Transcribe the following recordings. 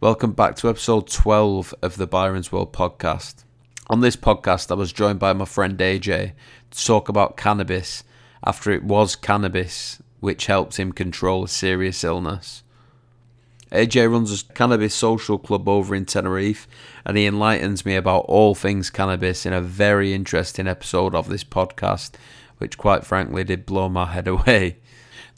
Welcome back to episode 12 of the Byron's World podcast. On this podcast, I was joined by my friend AJ to talk about cannabis after it was cannabis which helped him control a serious illness. AJ runs a cannabis social club over in Tenerife and he enlightens me about all things cannabis in a very interesting episode of this podcast, which quite frankly did blow my head away.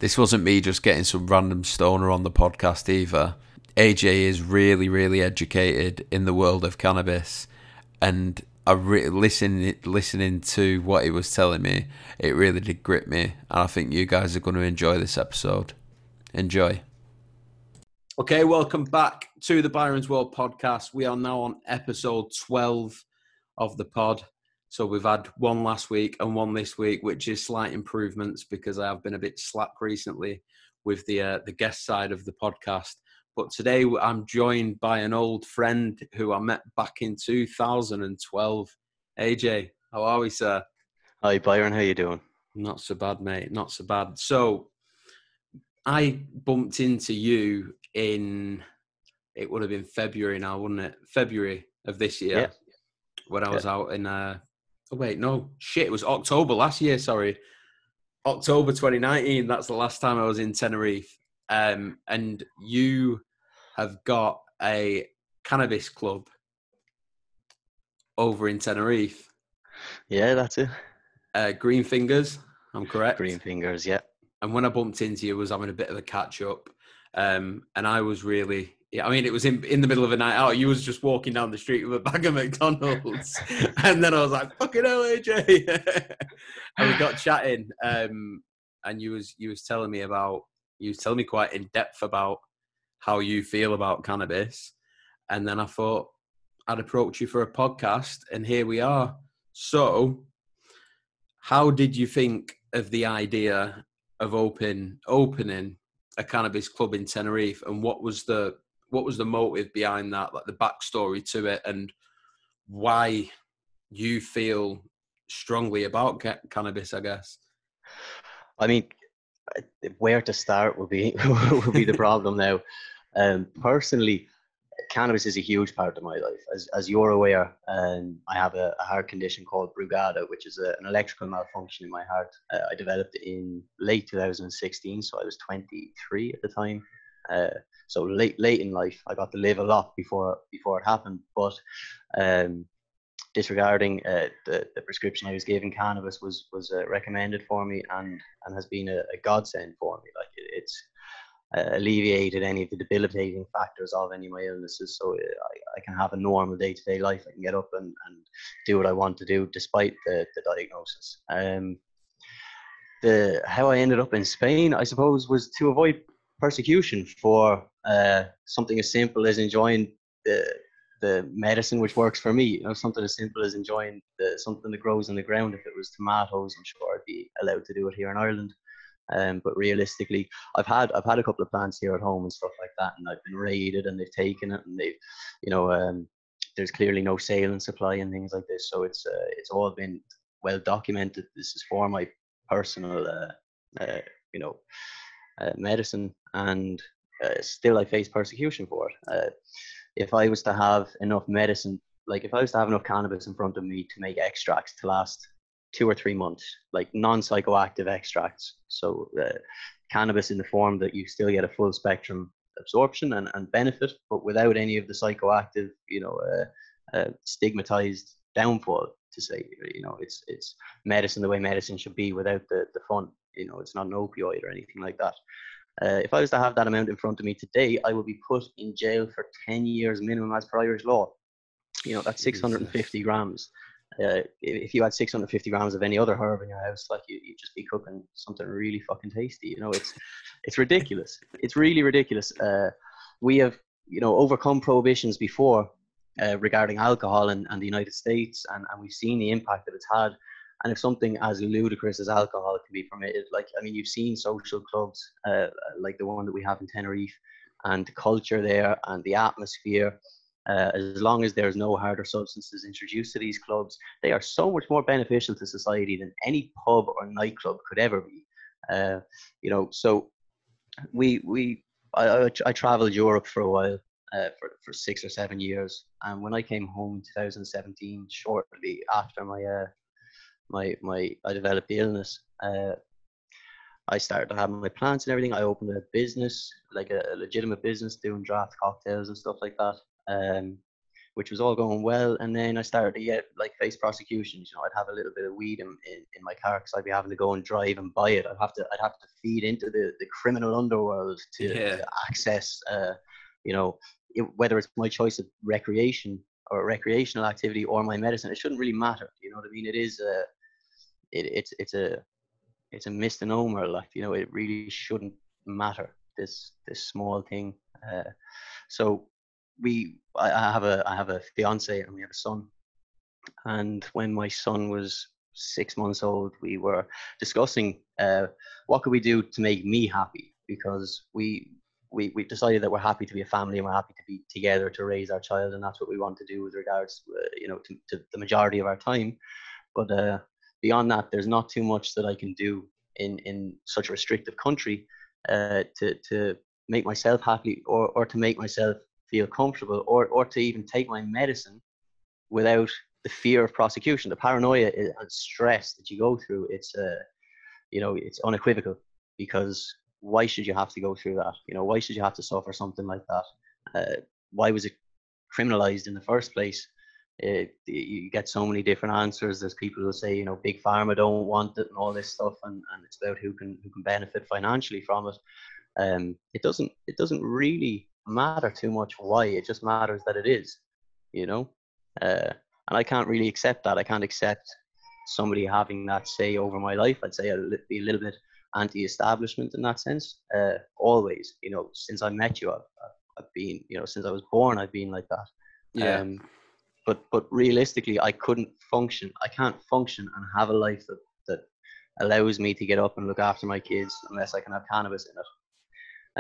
This wasn't me just getting some random stoner on the podcast either. AJ is really, really educated in the world of cannabis, and I re- listening listening to what he was telling me, it really did grip me, and I think you guys are going to enjoy this episode. Enjoy. Okay, welcome back to the Byron's World podcast. We are now on episode twelve of the pod. So we've had one last week and one this week, which is slight improvements because I have been a bit slack recently with the uh, the guest side of the podcast. But today I'm joined by an old friend who I met back in 2012. AJ, how are we, sir? Hi, Byron. How you doing? Not so bad, mate. Not so bad. So I bumped into you in it would have been February now, wouldn't it? February of this year. Yeah. When I was yeah. out in uh oh wait, no, shit, it was October last year, sorry. October 2019, that's the last time I was in Tenerife. Um, and you have got a cannabis club over in Tenerife. Yeah, that's it. Uh, Green Fingers, I'm correct. Green Fingers, yeah. And when I bumped into you, I was having a bit of a catch up, um, and I was really. Yeah, I mean, it was in in the middle of a night out. You was just walking down the street with a bag of McDonald's, and then I was like, "Fucking hell, AJ!" and we got chatting, um, and you was you was telling me about you was telling me quite in depth about how you feel about cannabis. And then I thought I'd approach you for a podcast, and here we are. So, how did you think of the idea of open opening a cannabis club in Tenerife, and what was the what was the motive behind that, like the backstory to it, and why you feel strongly about ca- cannabis? I guess. I mean, where to start will be will be the problem now. Um, personally, cannabis is a huge part of my life. As, as you're aware, um, I have a, a, heart condition called Brugada, which is a, an electrical malfunction in my heart. Uh, I developed it in late 2016, so I was 23 at the time. Uh, so late late in life, I got to live a lot before before it happened. But um, disregarding uh, the, the prescription I was given, cannabis was was uh, recommended for me and and has been a, a godsend for me. Like it, it's uh, alleviated any of the debilitating factors of any of my illnesses. So uh, I, I can have a normal day to day life. I can get up and, and do what I want to do despite the, the diagnosis. Um, the how I ended up in Spain, I suppose, was to avoid persecution for uh, something as simple as enjoying the the medicine which works for me. You know, something as simple as enjoying the, something that grows in the ground. If it was tomatoes, I'm sure I'd be allowed to do it here in Ireland. Um, but realistically, I've had I've had a couple of plants here at home and stuff like that, and I've been raided and they've taken it and they've, you know, um, there's clearly no sale and supply and things like this. So it's uh, it's all been well documented. This is for my personal, uh, uh, you know, uh, medicine, and uh, still I face persecution for it. If I was to have enough medicine, like if I was to have enough cannabis in front of me to make extracts to last two or three months, like non-psychoactive extracts. So uh, cannabis in the form that you still get a full spectrum absorption and, and benefit, but without any of the psychoactive, you know, uh, uh, stigmatized downfall. To say, you know, it's it's medicine the way medicine should be without the the fun. You know, it's not an opioid or anything like that. Uh, if I was to have that amount in front of me today, I would be put in jail for 10 years minimum as per Irish law. You know, that's 650 grams uh, if you had 650 grams of any other herb in your house, like you, you'd just be cooking something really fucking tasty. You know, it's it's ridiculous. It's really ridiculous. Uh, we have you know overcome prohibitions before uh, regarding alcohol in, in the United States, and, and we've seen the impact that it's had. And if something as ludicrous as alcohol can be permitted, like I mean, you've seen social clubs uh, like the one that we have in Tenerife, and the culture there, and the atmosphere uh, as long as there's no harder substances introduced to these clubs, they are so much more beneficial to society than any pub or nightclub could ever be. Uh, you know, so we we I, I, I traveled Europe for a while uh, for for six or seven years. And when I came home in 2017, shortly after my uh, my my I developed the illness, uh, I started to have my plants and everything. I opened a business, like a, a legitimate business, doing draft cocktails and stuff like that. Um, which was all going well. And then I started to get like face prosecutions. You know, I'd have a little bit of weed in, in, in my car because I'd be having to go and drive and buy it. I'd have to I'd have to feed into the, the criminal underworld to, yeah. to access, uh, you know, it, whether it's my choice of recreation or recreational activity or my medicine. It shouldn't really matter. You know what I mean? It is a, it, it's it's a it's a misnomer. Like you know, it really shouldn't matter. This this small thing. Uh, so we I have a I have a fiance and we have a son. And when my son was six months old, we were discussing uh, what could we do to make me happy because we we we decided that we're happy to be a family and we're happy to be together to raise our child and that's what we want to do with regards uh, you know to, to, the majority of our time. But uh, beyond that, there's not too much that I can do in in such a restrictive country uh, to to make myself happy or or to make myself feel comfortable or, or to even take my medicine without the fear of prosecution, the paranoia and stress that you go through, it's, uh, you know, it's unequivocal because why should you have to go through that? You know, why should you have to suffer something like that? Uh, why was it criminalized in the first place? It, you get so many different answers. There's people who say, you know, big pharma don't want it and all this stuff, and, and it's about who can who can benefit financially from it. Um, it doesn't it doesn't really matter too much why. It just matters that it is, you know. Uh, and I can't really accept that. I can't accept somebody having that say over my life. I'd say I'd be a little bit anti-establishment in that sense. Uh, always, you know, since I met you, I've, I've been, you know, since I was born, I've been like that. Yeah. Um, but but realistically, I couldn't function. I can't function and have a life that that allows me to get up and look after my kids unless I can have cannabis in it.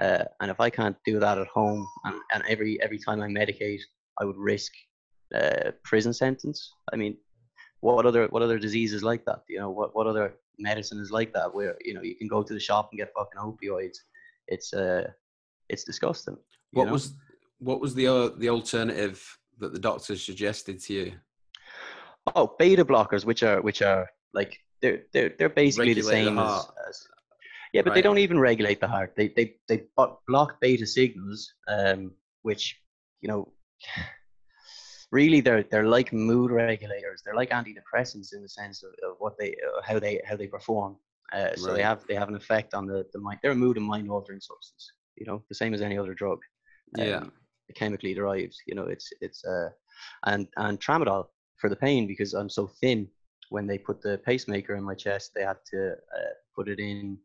Uh, and if I can't do that at home, and, and every every time I medicate, I would risk uh, prison sentence. I mean, what other what other diseases like that? You know, what what other medicine is like that? Where you know you can go to the shop and get fucking opioids. It's uh, it's disgusting. What know? was what was the uh, the alternative that the doctors suggested to you? Oh, beta blockers, which are which are like they're they're they're basically Regulate the same the as, as yeah, but right. they don't even regulate the heart. They they they block beta signals, um, which you know, really they're they're like mood regulators. They're like antidepressants in the sense of, of what they uh, how they how they perform. Uh, so right. they have they have an effect on the the mind. They're a mood and mind altering substance. You know, the same as any other drug. Um, yeah. Chemically derived. You know, it's it's uh, and and tramadol for the pain because I'm so thin. When they put the pacemaker in my chest, they had to uh, put it in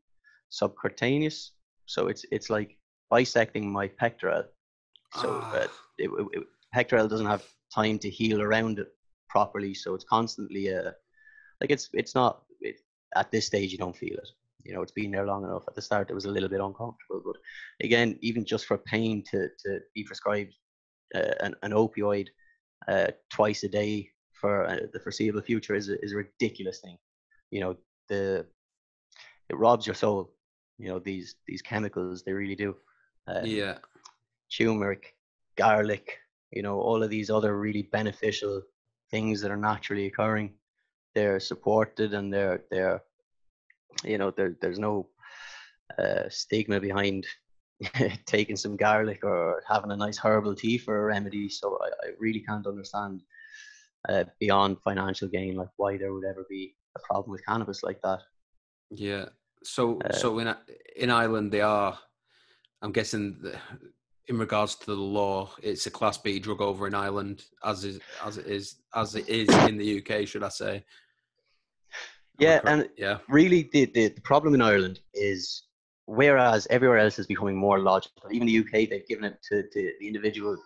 subcutaneous. So it's it's like bisecting my pectoral. So uh, ah. it, it, pectoral doesn't have time to heal around it properly. So it's constantly uh, like it's it's not it, at this stage you don't feel it. You know, it's been there long enough. At the start, it was a little bit uncomfortable, but again, even just for pain to to be prescribed uh, an, an opioid uh, twice a day for uh, the foreseeable future is a, is a ridiculous thing. You know, the it robs your soul you know these these chemicals they really do um, yeah turmeric garlic you know all of these other really beneficial things that are naturally occurring they're supported and they're they're you know there, there's no uh, stigma behind taking some garlic or having a nice herbal tea for a remedy so i, I really can't understand uh, beyond financial gain like why there would ever be a problem with cannabis like that yeah so uh, so in in Ireland they are. I'm guessing in regards to the law, it's a Class B drug over in Ireland, as is as it is as it is in the UK, should I say? Yeah, and yeah, really, the, the the problem in Ireland is whereas everywhere else is becoming more logical. Even the UK, they've given it to, to the individual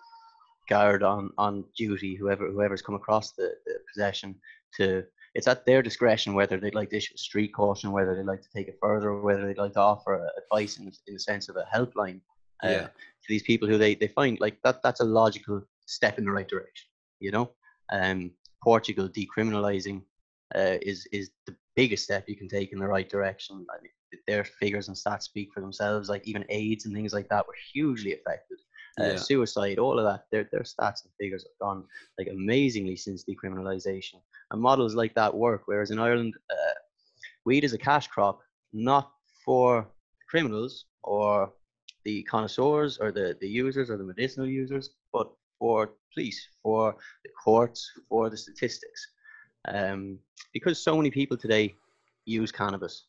guard on on duty, whoever whoever's come across the, the possession, to it's at their discretion whether they'd like to issue a street caution, whether they'd like to take it further, or whether they'd like to offer advice in, in the sense of a helpline uh, yeah. to these people who they, they find like that that's a logical step in the right direction. You know, um, Portugal decriminalizing uh, is is the biggest step you can take in the right direction. I mean, their figures and stats speak for themselves. Like even AIDS and things like that were hugely affected uh, Yeah. suicide, all of that. Their their stats and figures have gone like amazingly since decriminalisation. And models like that work. Whereas in Ireland, uh, weed is a cash crop, not for criminals or the connoisseurs or the, the users or the medicinal users, but for police, for the courts, for the statistics. Um, because so many people today use cannabis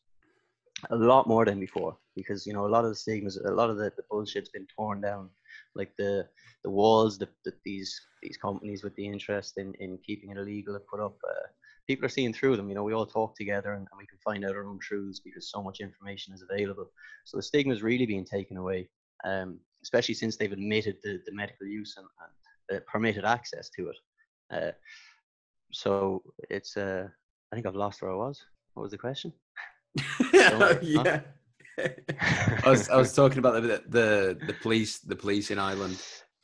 a lot more than before because you know a lot of the stigmas a lot of the, the bullshit's been torn down like the the walls that, that these these companies with the interest in, in keeping it illegal have put up uh, people are seeing through them you know we all talk together and, and we can find out our own truths because so much information is available. So the stigma is really being taken away um, especially since they've admitted the, the medical use and, and the permitted access to it. Uh, so it's uh, i think i've lost where i was what was the question yeah. I was I was talking about the, the the police the police in Ireland.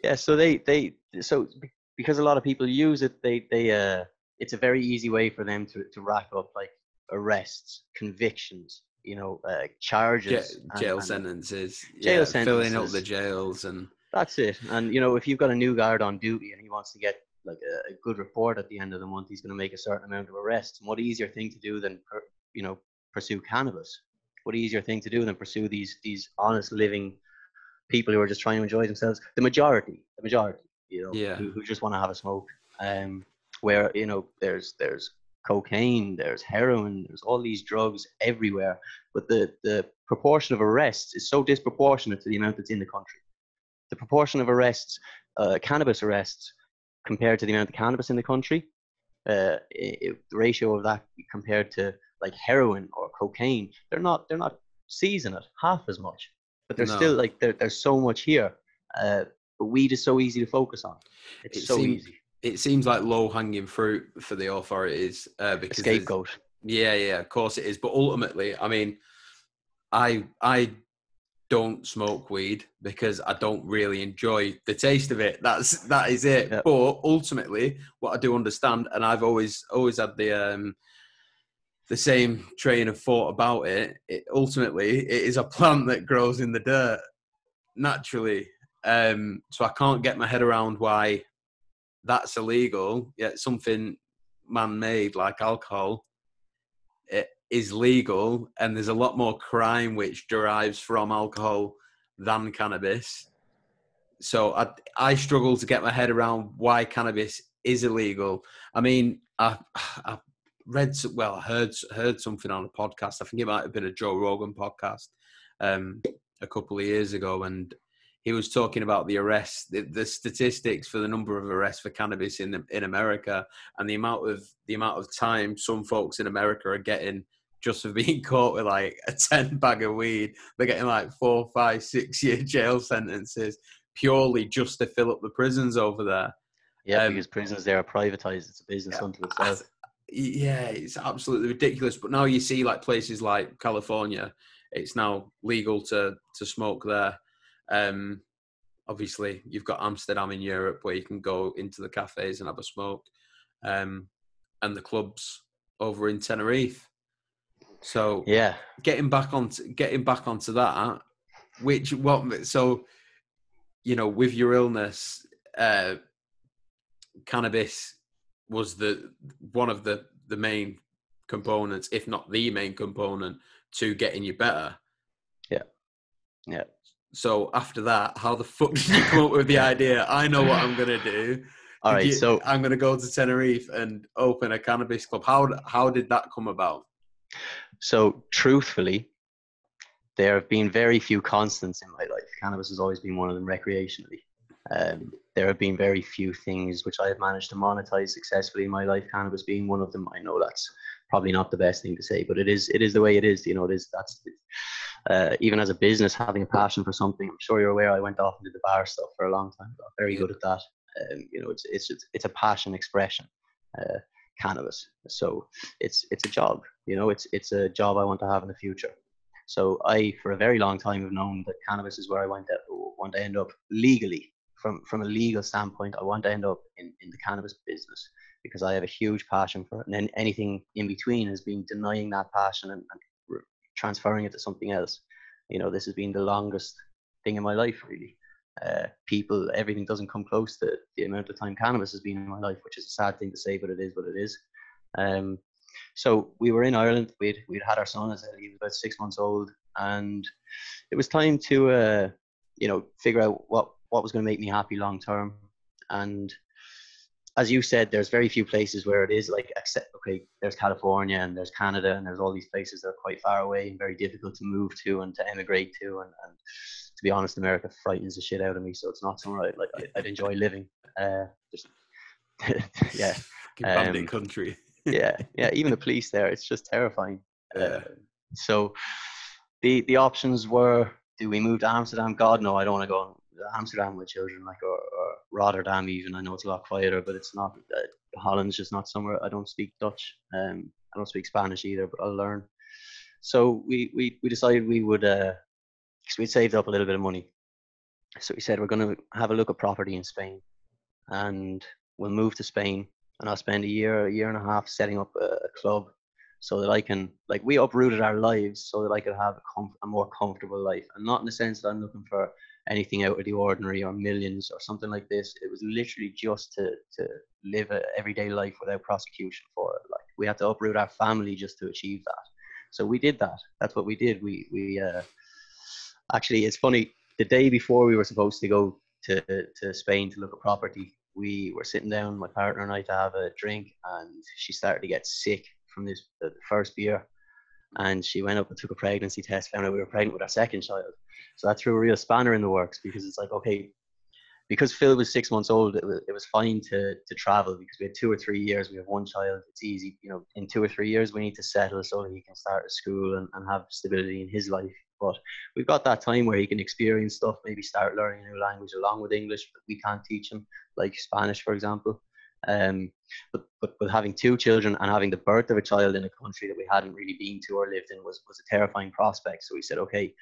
yeah so they they so because a lot of people use it they they uh it's a very easy way for them to to rack up like arrests convictions you know uh, charges and- jail and sentences. Jail yeah, filling up the jails and that's it and you know if you've got a new guard on duty and he wants to get like a, a good report at the end of the month he's going to make a certain amount of arrests. And what easier thing to do than per, you know pursue cannabis? What easier thing to do than pursue these these honest living people who are just trying to enjoy themselves? The majority the majority you know Yeah. who, who just want to have a smoke. Um where you know there's there's cocaine there's heroin there's all these drugs everywhere but the the proportion of arrests is so disproportionate to the amount that's in the country. The proportion of arrests uh, cannabis arrests compared to the amount of cannabis in the country uh, i- i- the ratio of that compared to like heroin or cocaine they're not they're not seizing it half as much but there's No. still like there, there's so much here uh, but weed is so easy to focus on it's It so seem- easy it seems like low hanging fruit for the authorities uh, because scapegoat Yeah, yeah, of course it is. But ultimately, I mean, I I don't smoke weed because I don't really enjoy the taste of it. That's that is it. Yeah. But ultimately, what I do understand, and I've always always had the um the same train of thought about it. It ultimately it is a plant that grows in the dirt naturally. Um, so I can't get my head around why that's illegal. Yet something man-made like alcohol is legal, and there's a lot more crime which derives from alcohol than cannabis. So I I struggle to get my head around why cannabis is illegal. I mean, I I read well, I heard heard something on a podcast. I think it might have been a Joe Rogan podcast um, a couple of years ago, and he was talking about the arrests, the, the statistics for the number of arrests for cannabis in in America, and the amount of the amount of time some folks in America are getting just for being caught with like a ten bag of weed. They're getting like four, five, six year jail sentences purely just to fill up the prisons over there. yeah Um, because prisons there are privatized it's a business Yeah, unto itself yeah, it's absolutely ridiculous. But now you see like places like California, it's now legal to to smoke there. Um, obviously, you've got Amsterdam in Europe where you can go into the cafes and have a smoke, um, and the clubs over in Tenerife. So yeah getting back on getting back onto that, which what so you know with your illness, uh, cannabis was the one of the the main components, if not the main component, to getting you better. Yeah. Yeah. So after that, how the fuck did you come up with the idea? I know what I'm gonna do. all right you- so I'm gonna go to Tenerife and open a cannabis club. How how did that come about? So, truthfully, there have been very few constants in my life. Cannabis has always been one of them recreationally. Um, there have been very few things which I have managed to monetize successfully in my life. Cannabis being one of them. I know that's probably not the best thing to say, but it is. It is the way it is. You know, it is. That's uh, even as a business having a passion for something. I'm sure you're aware. I went off and did the bar stuff for a long time. Got very good at that. Um, you know, it's it's it's, it's a passion expression. Uh, cannabis. So it's it's a job you know it's it's a job i want to have in the future. So i for a very long time have known that cannabis is where i want to want to end up legally. From from a legal standpoint i want to end up in, in the cannabis business because i have a huge passion for it. And then anything in between has been denying that passion and, and transferring it to something else. You know this has been the longest thing in my life really. Uh, people, everything doesn't come close to the amount of time cannabis has been in my life, which is a sad thing to say, but it is what it is. Um, so we were in Ireland. We'd we'd had our son as he was about six months old, and it was time to uh, you know figure out what what was going to make me happy long term. And as you said, there's very few places where it is like except okay, there's California and there's Canada and there's all these places that are quite far away and very difficult to move to and to emigrate to. And, and to be honest, America frightens the shit out of me, so it's not somewhere I'd, like I'd enjoy living. Uh, just yeah, um, country. Yeah, yeah. Even the police there, it's just terrifying. Uh, so the the options were: do we move to Amsterdam? God, no, I don't want to go Amsterdam with children, like or, or Rotterdam. Even I know it's a lot quieter, but it's not. Uh, Holland's just not somewhere. I don't speak Dutch. Um, I don't speak Spanish either, but I'll learn. So we we we decided we would. Uh, cause we'd saved up a little bit of money, so we said we're going to have a look at property in Spain, and we'll move to Spain, and I'll spend a year, a year and a half setting up a, club so that I can like we uprooted our lives so that I could have a, comf- a, more comfortable life, and not in the sense that I'm looking for anything out of the ordinary or millions or something like this. It was literally just to to live an everyday life without prosecution for it. Like we had to uproot our family just to achieve that. So we did that. That's what we did. We we uh, actually it's funny. The day before we were supposed to go to to Spain to look at property, we were sitting down, my partner and I, to have a drink, and she started to get sick from this the first beer, and she went up and took a pregnancy test, found out we were pregnant with our second child. So that threw a real spanner in the works because it's like, okay, because Phil was six months old, it was, it was fine to, to travel because we had two or three years. We have one child. It's easy. You know, in two or three years, we need to settle so he can start a school and, and have stability in his life. But we've got that time where he can experience stuff, maybe start learning a new language along with English, we can't teach him, like Spanish, for example. Um, but, but but having two children and having the birth of a child in a country that we hadn't really been to or lived in was, was a terrifying prospect. So we said, okay,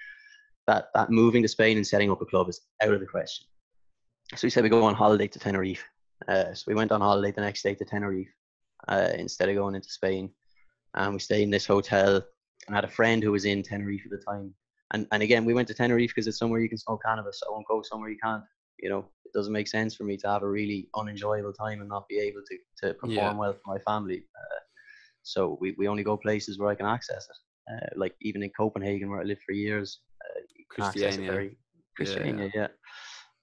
that that moving to Spain and setting up a club is out of the question. So we said we go on holiday to Tenerife. Uh, so we went on holiday the next day to Tenerife uh, instead of going into Spain, and we stayed in this hotel. And I had a friend who was in Tenerife at the time. And and again, we went to Tenerife because it's somewhere you can smoke cannabis. I won't go somewhere you can't. You know, it doesn't make sense for me to have a really unenjoyable time and not be able to to perform yeah. well for my family. Uh, so we, we only go places where I can access it. Uh, like even in Copenhagen, where I lived for years, Christiania. Christiania, yeah.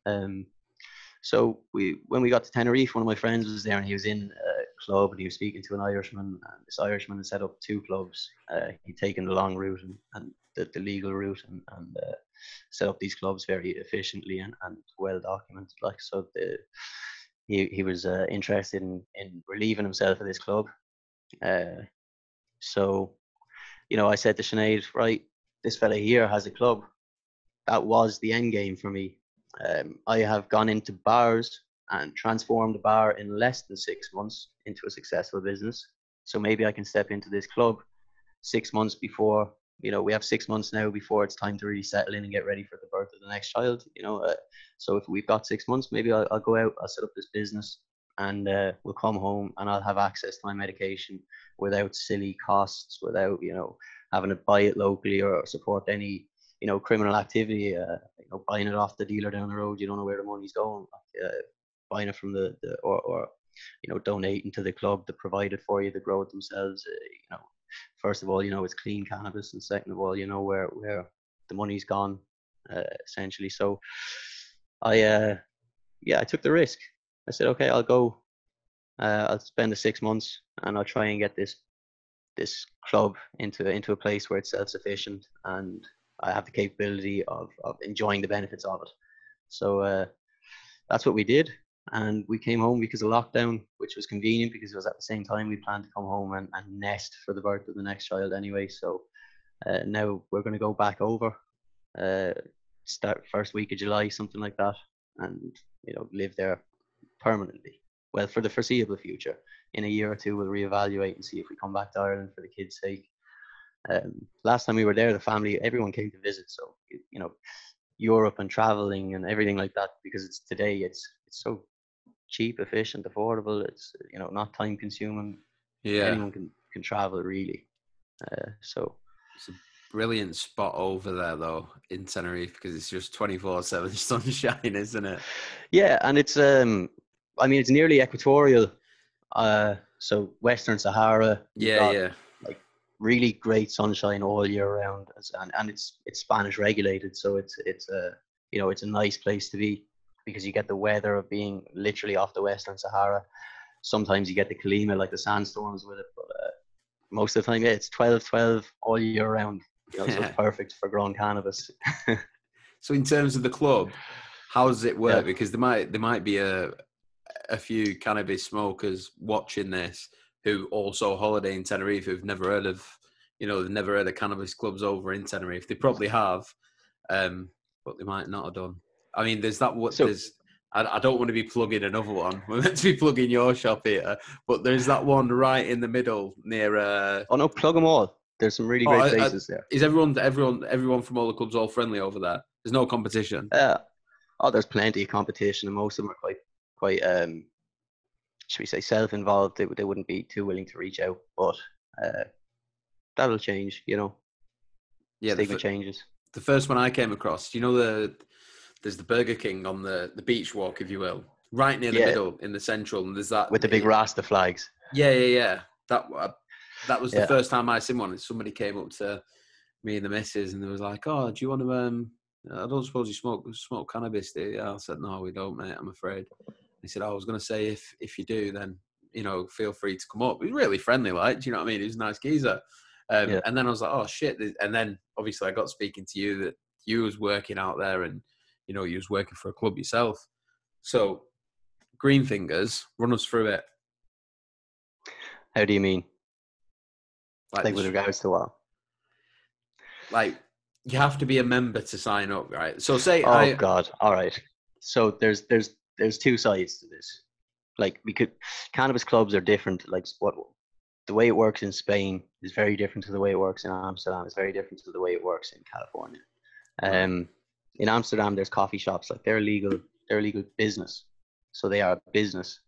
yeah. Um, so we when we got to Tenerife, one of my friends was there and he was in a club and he was speaking to an Irishman. And this Irishman had set up two clubs. Uh, he'd taken the long route and, and the, the legal route and, and uh, set up these clubs very efficiently and, and well documented. Like so, the he he was uh, interested in in relieving himself of this club. Uh, so, you know, I said to Sinead, right, this fella here has a club that was the end game for me. Um, I have gone into bars and transformed a bar in less than six months into a successful business. So maybe I can step into this club six months before, you know, we have six months now before it's time to really settle in and get ready for the birth of the next child, you know. Uh, so if we've got six months, maybe I'll, I'll, go out, I'll set up this business and uh, we'll come home and I'll have access to my medication without silly costs, without, you know, having to buy it locally or support any you know, criminal activity, uh, you know, buying it off the dealer down the road, you don't know where the money's going. Uh, buying it from the, the or, or, you know, donating to the club to provide it for you, to grow it themselves. Uh, you know, first of all, you know, it's clean cannabis, and second of all, you know where where the money's gone, uh, essentially. So, I, uh, yeah, I took the risk. I said, okay, I'll go. Uh, I'll spend the six months and I'll try and get this this club into into a place where it's self sufficient and I have the capability of, of enjoying the benefits of it. So uh, that's what we did. And we came home because of lockdown, which was convenient because it was at the same time we planned to come home and, and nest for the birth of the next child anyway. So uh, now we're going to go back over, uh, start first week of July, something like that, and you know live there permanently. Well, for the foreseeable future. In a year or two, we'll reevaluate and see if we come back to Ireland for the kids' sake um, last time we were there, the family, everyone came to visit. So you know, Europe and traveling and everything like that. Because it's today, it's it's so cheap, efficient, affordable. It's you know not time consuming. Yeah, anyone can can travel really. Uh, so it's a brilliant spot over there though in Tenerife because it's just twenty four seven sunshine, isn't it? Yeah, and it's um, I mean, it's nearly equatorial. Uh, so Western Sahara. Yeah, got yeah, Really great sunshine all year round, and and it's it's Spanish regulated, so it's it's a you know it's a nice place to be because you get the weather of being literally off the Western Sahara. Sometimes you get the Calima, like the sandstorms with it, but uh, most of the time, yeah, it's 12 12 all year round. You know, so it's perfect for growing cannabis. So in terms of the club, how does it work? Yeah. Because there might there might be a a few cannabis smokers watching this who also holiday in Tenerife who've never heard of you know they've never heard of cannabis clubs over in Tenerife. They probably have, um, but they might not have done. I mean, there's that what So- there's. I, I don't want to be plugging another one. We're meant to be plugging your shop here, but there's that one right in the middle near. Uh, Oh no, plug them all. There's some really Oh, great I- I- places there. is everyone everyone everyone from all the clubs all friendly over there? There's no competition. Uh, oh, there's plenty of competition, and most of them are quite, quite, um, should we say, self-involved. They, they wouldn't be too willing to reach out, but uh, that'll change. You know, Yeah, the, stigma fir- changes. the first one I came across, you know the there's the Burger King on the the beach walk, if you will, right near the Yeah. middle in the central, and there's that With the big Rasta flags. Yeah, yeah, yeah. That uh, that was the Yeah. first time I seen one. And somebody came up to me and the missus, and they was like, "Oh, do you want to? Um, I don't suppose you smoke smoke cannabis, do you?" I said, "No, we don't, mate. I'm afraid." He said, "Oh, "I was going to say if if you do, then you know, feel free to come up." He was really friendly, like, do you know what I mean? He was a nice geezer. Um, Yeah. And then I was like, "Oh shit!" And then obviously I got speaking to you that you was working out there, and you know, you was working for a club yourself. So, Green Fingers, run us through it. How do you mean? Like, Like the with regards to what? like you have to be a member to sign up, right? So say Oh I God! All right. So there's there's there's two sides to this. Like we could, cannabis clubs are different. Like what the way it works in Spain is very different to the way it works in Amsterdam. It's very different to the way it works in California. Um, in Amsterdam, there's coffee shops. Like they're legal. They're legal business, so they are a business,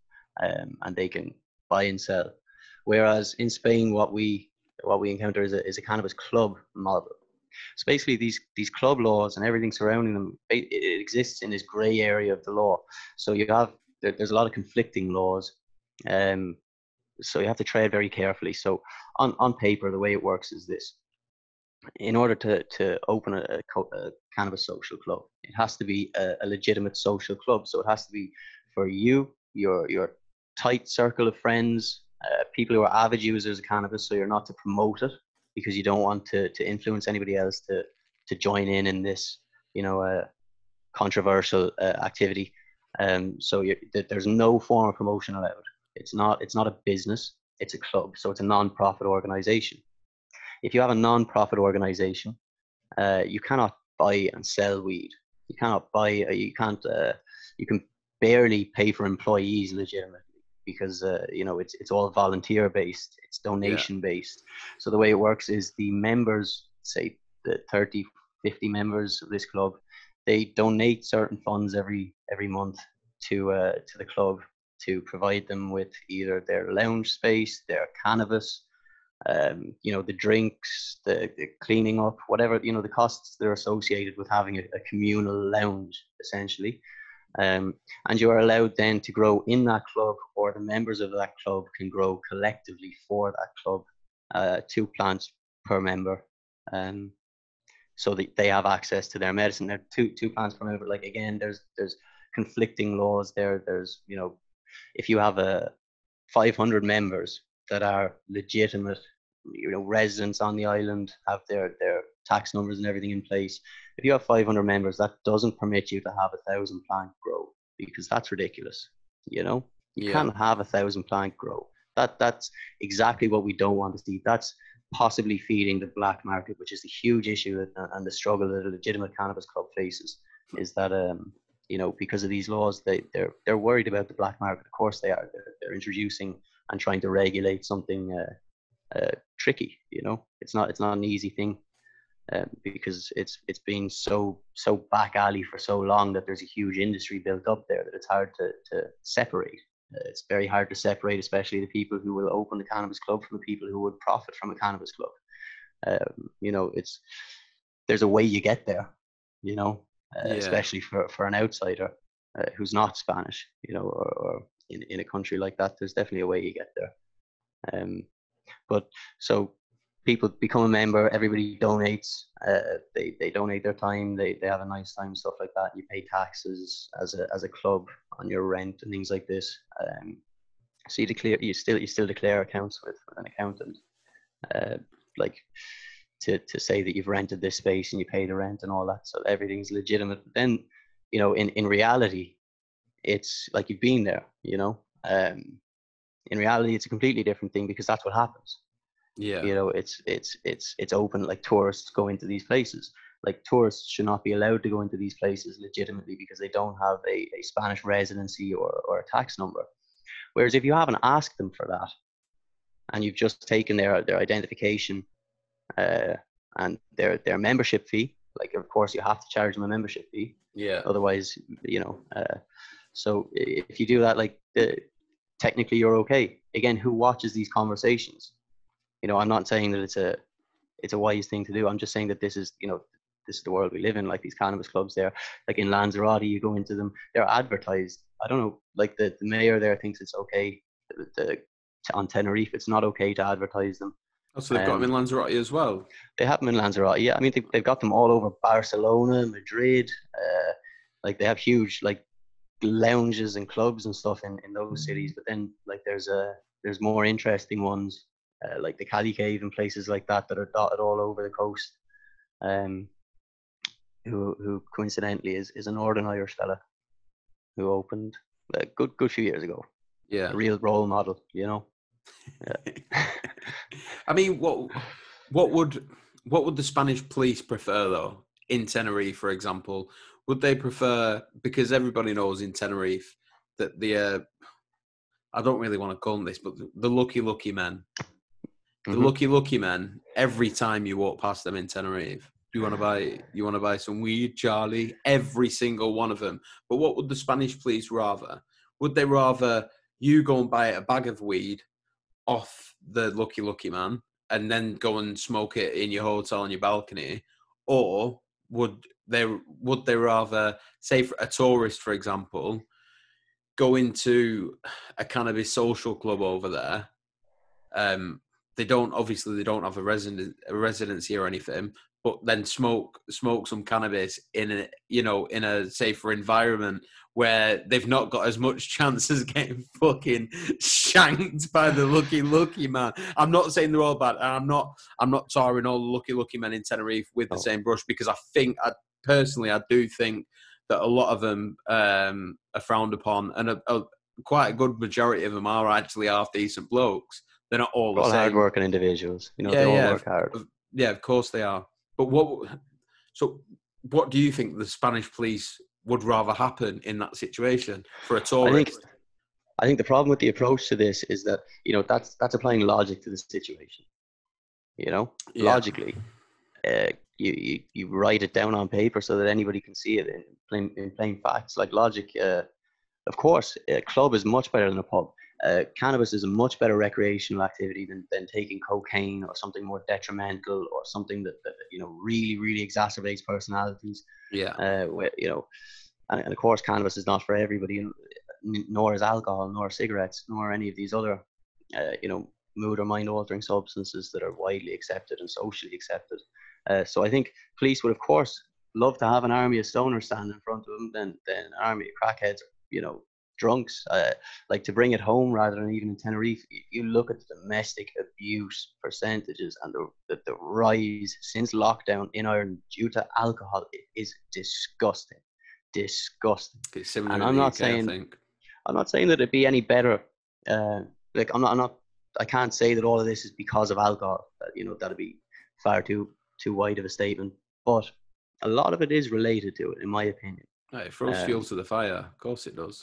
um, and they can buy and sell. Whereas in Spain, what we what we encounter is a is a cannabis club model. So basically, these these club laws and everything surrounding them, it, it exists in this grey area of the law. So you have there, there's a lot of conflicting laws, um, so you have to tread very carefully. So on on paper, the way it works is this: in order to to open a, a, co- a cannabis social club, it has to be a, a legitimate social club. So it has to be for you, your your tight circle of friends, uh, people who are avid users of cannabis. So you're not to promote it because you don't want to to influence anybody else to to join in in this you know uh, controversial uh, activity. Um so you, th- there's no form of promotion allowed. It's not it's not a business. It's a club. So it's a non-profit organization if you have a non-profit organization uh, you cannot buy and sell weed. You cannot buy uh, you can't uh, you can barely pay for employees legitimately because uh, you know it's it's all volunteer based it's donation based so the way it works is the members say the 30 50 members of this club they donate certain funds every every month to uh, to the club to provide them with either their lounge space their cannabis um, you know the drinks the, the cleaning up whatever you know the costs that are associated with having a, a communal lounge essentially. Um, and you are allowed then to grow in that club or the members of that club can grow collectively for that club uh, two plants per member um, so that they have access to their medicine. There are two two plants per member. Like again there's there's conflicting laws there. There's you know if you have a 500 members that are legitimate you know residents on the island have their their tax numbers and everything in place. If you have 500 members that doesn't permit you to have a thousand plant grow because that's ridiculous you know? You Yeah. can't have a thousand plant grow. That that's exactly what we don't want to see. That's possibly feeding the black market which is a huge issue and the struggle that a legitimate cannabis club faces is that um you know because of these laws they they're they're worried about the black market. Of course they are. They're, they're introducing and trying to regulate something uh, uh, tricky you know it's not it's not an easy thing um, because it's it's been so so back alley for so long that there's a huge industry built up there that it's hard to to separate. Uh, it's very hard to separate, especially the people who will open the cannabis club from the people who would profit from a cannabis club. Um, you know, it's there's a way you get there. You know, uh, Yeah. especially for for an outsider uh, who's not Spanish. You know, or, or in in a country like that, there's definitely a way you get there. Um, but so people become a member. Everybody donates. Uh, they they donate their time. They they have a nice time, stuff like that. You pay taxes as a as a club on your rent and things like this. Um, so you declare you still you still declare accounts with, with an accountant, uh, like to to say that you've rented this space and you pay the rent and all that. So everything's legitimate. But then, you know, in in reality, it's like you've been there. You know, um, in reality, it's a completely different thing because that's what happens Yeah. you know it's it's it's it's open like tourists go into these places like tourists should not be allowed to go into these places legitimately because they don't have a, a spanish residency or, or a tax number whereas if you haven't asked them for that and you've just taken their their identification uh, and their their membership fee like of course you have to charge them a membership fee Yeah. otherwise you know uh, so if you do that like the, technically you're okay again who watches these conversations you know i'm not saying that it's a it's a wise thing to do i'm just saying that this is you know this is the world we live in like these cannabis clubs there like in lanzarote you go into them they're advertised i don't know like the, the mayor there thinks it's okay the, the, on tenerife it's not okay to advertise them Oh, so they've got them in Lanzarote as well. they have them in Lanzarote. Yeah, I mean they, they've got them all over Barcelona, Madrid. Uh, like they have huge like lounges and clubs and stuff in, in those cities. But then like there's a there's more interesting ones uh, like the Cali Cave and places like that that are dotted all over the coast. Um, who who coincidentally is is a Northern Irish fella who opened a good good few years ago. Yeah. A real role model, you know. yeah. I mean, what what would what would the Spanish police prefer though in Tenerife, for example? Would they prefer because everybody knows in Tenerife that the uh, I don't really want to call them this, but the, the lucky lucky men, the Mhm. lucky lucky men. Every time you walk past them in Tenerife, do you want to buy you want to buy some weed, Charlie? Every single one of them. But what would the Spanish police rather? Would they rather you go and buy a bag of weed off the lucky lucky man and then go and smoke it in your hotel on your balcony or would they would they rather say for a tourist for example go into a cannabis social club over there um they don't obviously they don't have a resident a residency or anything but then smoke smoke some cannabis in a you know in a safer environment where they've not got as much chance as getting fucking shanked by the lucky lucky man. I'm not saying they're all bad, and I'm not I'm not tarring all the lucky lucky men in Tenerife with the Oh. same brush because I think I personally I do think that a lot of them um, are frowned upon, and a, a, quite a good majority of them are actually half decent blokes. They're not all all individuals. You know, Yeah, they all yeah. work hard. Yeah, of course they are. But what? So, what do you think the Spanish police would rather happen in that situation for a I think tourist? I think the problem with the approach to this is that you know that's that's applying logic to the situation. You know, Yeah. logically, uh, you, you you write it down on paper so that anybody can see it in plain in plain facts. Like logic, uh, of course, a club is much better than a pub. Uh, cannabis is a much better recreational activity than, than taking cocaine or something more detrimental or something that, that you know really really exacerbates personalities Yeah, uh, where, you know, and, and of course, cannabis is not for everybody, nor is alcohol, nor cigarettes, nor any of these other, uh, you know, mood or mind altering substances that are widely accepted and socially accepted. Uh, so I think police would, of course, love to have an army of stoners stand in front of them than, than an army of crackheads, you know, drunks. Uh, like to bring it home rather than even in Tenerife. You look at the domestic abuse percentages and the, the, the rise since lockdown in Ireland due to alcohol it is disgusting. Disgusting. it's similar and I'm not UK, saying- I think. I'm not saying that it'd be any better. Uh, like I'm not, I'm not. I can't say that all of this is because of alcohol. That, you know, that'd be far too too wide of a statement. But a lot of it is related to it, in my opinion. Right, it throws um, fuel to the fire. Of course, it does.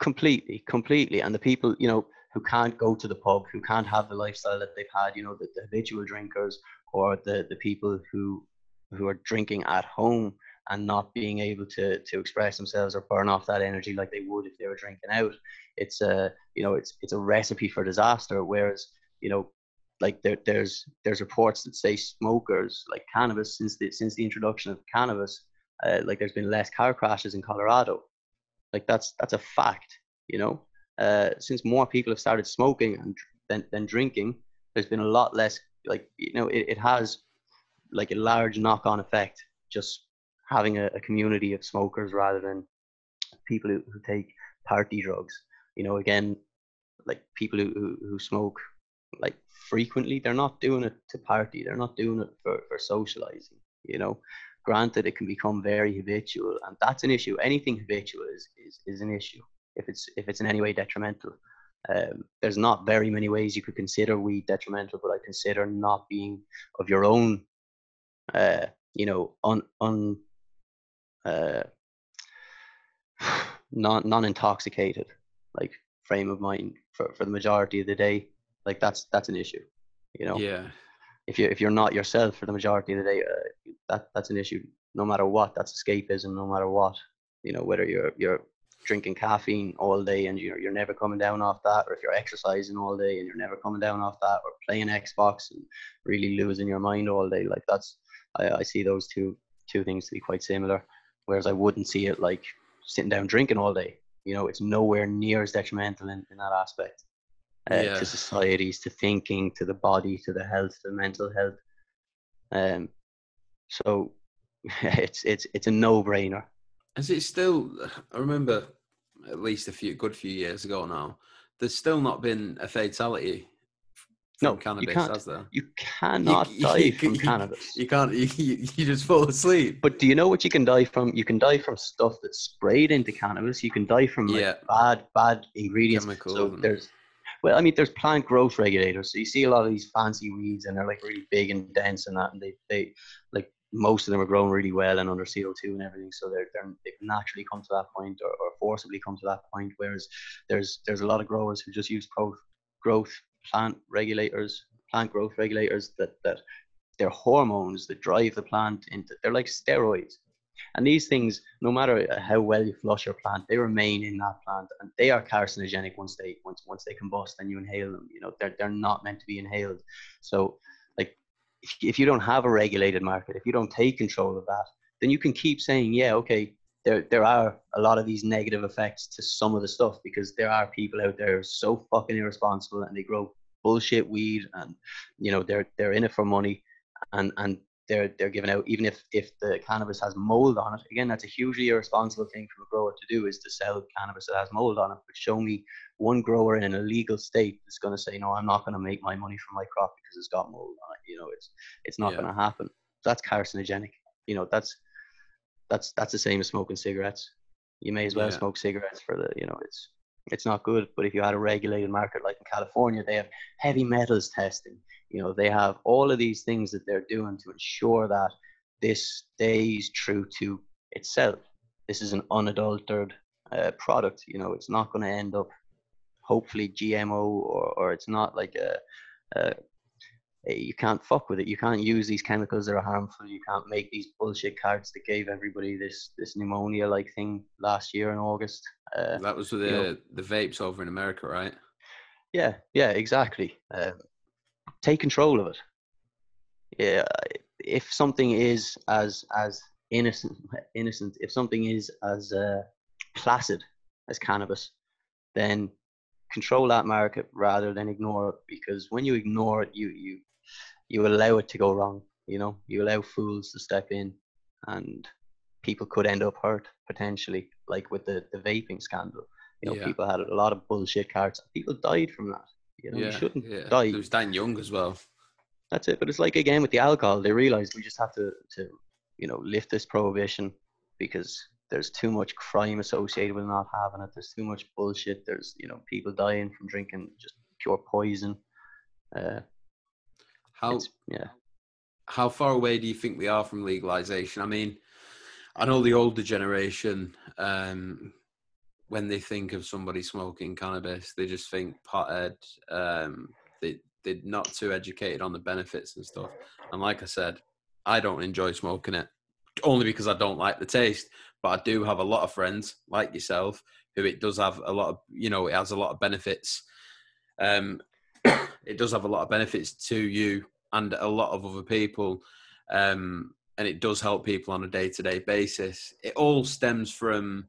completely completely and the people you know who can't go to the pub who can't have the lifestyle that they've had you know the, the habitual drinkers or the the people who who are drinking at home and not being able to to express themselves or burn off that energy like they would if they were drinking out it's a you know it's it's a recipe for disaster whereas you know like there, there's there's reports that say smokers like cannabis since the since the introduction of cannabis, uh, like there's been less car crashes in Colorado. Like that's that's a fact, you know. Uh, since more people have started smoking and than, than drinking, there's been a lot less. Like you know, it, it has like a large knock-on effect just having a, a community of smokers rather than people who, who take party drugs. You know, again, like people who, who, who smoke like frequently, they're not doing it to party. They're not doing it for, for socializing. You know, granted, it can become very habitual, and that's an issue. Anything habitual is is, is an issue if it's if it's in any way detrimental. Um, there's not very many ways you could consider weed detrimental, but I consider not being of your own, uh, you know, un, un uh, non non intoxicated like frame of mind for, for the majority of the day like that's that's an issue you know? Yeah. if you if you're not yourself for the majority of the day uh, that that's an issue no matter what that's escapism no matter what you know whether you're you're drinking caffeine all day and you're, you're never coming down off that or if you're exercising all day and you're never coming down off that or playing xbox and really losing your mind all day like that's i, I see those two two things to be quite similar whereas i wouldn't see it like sitting down drinking all day you know? It's nowhere near as detrimental in, in that aspect uh, Yeah. to societies to thinking to the body to the health to the mental health um so it's it's it's a no-brainer Is it still? I remember at least a few good few years ago now. There's still not been a fatality from No, you cannabis, can't. has there? you cannot you- die you- from you- cannabis You can't. You, you, you just fall asleep. but do you know what you can die from you can die from stuff that's sprayed into cannabis you can die from like, Yeah. bad bad ingredients Chemicals so there's well i mean there's plant growth regulators so you see a lot of these fancy weeds and they're like really big and dense and that and they they like most of them are grown really well and under CO2 and everything, so they're, they're they've naturally come to that point or, or forcibly come to that point. Whereas there's there's a lot of growers who just use growth growth plant regulators, plant growth regulators that that they're hormones that drive the plant into they're like steroids. And these things, no matter how well you flush your plant, they remain in that plant, and they are carcinogenic once they once once they combust and you inhale them. You know, they're they're not meant to be inhaled. So, like, if, if you don't have a regulated market, if you don't take control of that, then you can keep saying, yeah, okay, there there are a lot of these negative effects to some of the stuff because there are people out there so fucking irresponsible and they grow bullshit weed and you know they're they're in it for money and and they're they're giving out even if if the cannabis has mold on it. Again that's a hugely irresponsible thing for a grower to do is to sell cannabis that has mold on it. But show me one grower in an illegal state that's going to say no i'm not going to make my money from my crop because it's got mold on it. You know it's it's not Yeah. going to happen. That's carcinogenic. You know that's that's that's the same as smoking cigarettes. You may as well Yeah. smoke cigarettes for the you know it's it's not good. But if you had a regulated market like in california they have heavy metals testing you know they have all of these things that they're doing to ensure that this stays true to itself this is an unadulterated uh, product you know it's not going to end up hopefully gmo or, or it's not like a, a, you can't fuck with it you can't use these chemicals that are harmful you can't make these bullshit carts that gave everybody this this pneumonia like thing last year in august uh, That was with the you know- the vapes over in America, right? yeah, yeah, exactly. Um, take control of it. Yeah, if something is as as innocent, innocent, if something is as uh, placid as cannabis, then control that market rather than ignore it. Because when you ignore it, you you you allow it to go wrong. You know, you allow fools to step in, and people could end up hurt potentially, like with the the vaping scandal. You know, Yeah. people had a lot of bullshit carts. People died from that. You know, you shouldn't yeah. die. There was Dan Young as well. That's it. But it's like again with the alcohol, they realized we just have to to you know lift this prohibition because there's too much crime associated with not having it. There's too much bullshit. There's you know people dying from drinking just pure poison. Uh, How yeah, how far away do you think we are from legalization? I mean, I know the older generation, um, when they think of somebody smoking cannabis, they just think pothead. Um, they they're not too educated on the benefits and stuff. And like I said, I don't enjoy smoking it only because I don't like the taste. But I do have a lot of friends like yourself who it does have a lot of you know it has a lot of benefits. Um, it does have a lot of benefits to you and a lot of other people. Um, and it does help people on a day to day basis. It all stems from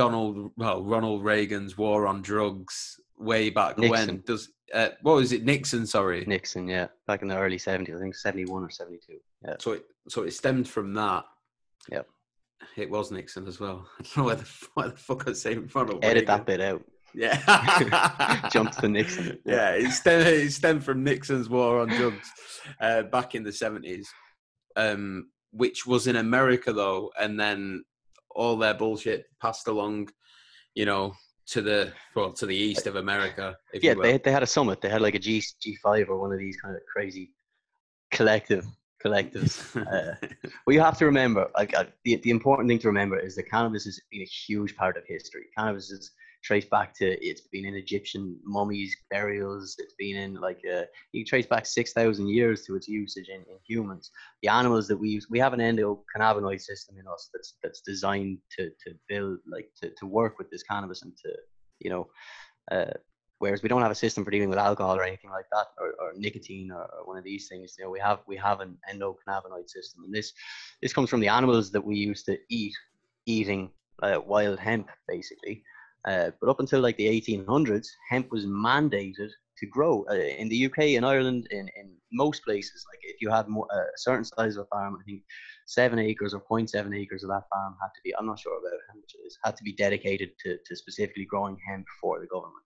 Donald, well, Ronald Reagan's war on drugs way back Nixon. when. Does uh, what was it? Nixon, sorry. Nixon, yeah, back in the early 70s, I think 71 or 72. Yeah. So it so it stemmed from that. Yep. It was Nixon as well. I don't know where the, why the fuck I say Ronald Edit Reagan. that bit out. Yeah. Jump to Nixon. yeah, it stemmed, it stemmed from Nixon's war on drugs uh, back in the 70s, um, which was in America, though, and then all their bullshit passed along, you know, to the well to the east of America. If Yeah, they, they had a summit. They had like a G, G5 or one of these kind of crazy collective collectives. Uh, Well, you have to remember, like uh, the, the important thing to remember is that cannabis has been a huge part of history. Cannabis is traced back to it's been in Egyptian mummies, burials. It's been in like uh, you trace back six thousand years to its usage in, in humans. The animals that we use, we have an endocannabinoid system in us that's that's designed to to build like to, to work with this cannabis and to you know. Uh, whereas we don't have a system for dealing with alcohol or anything like that or, or nicotine or, or one of these things you know we have we have an endocannabinoid system and this this comes from the animals that we used to eat eating uh, wild hemp basically uh, but up until like the 1800s hemp was mandated to grow uh, in the uk in ireland in, in most places like if you had more, uh, a certain size of a farm i think seven acres or 0.7 acres of that farm had to be i'm not sure about how much it is had to be dedicated to, to specifically growing hemp for the government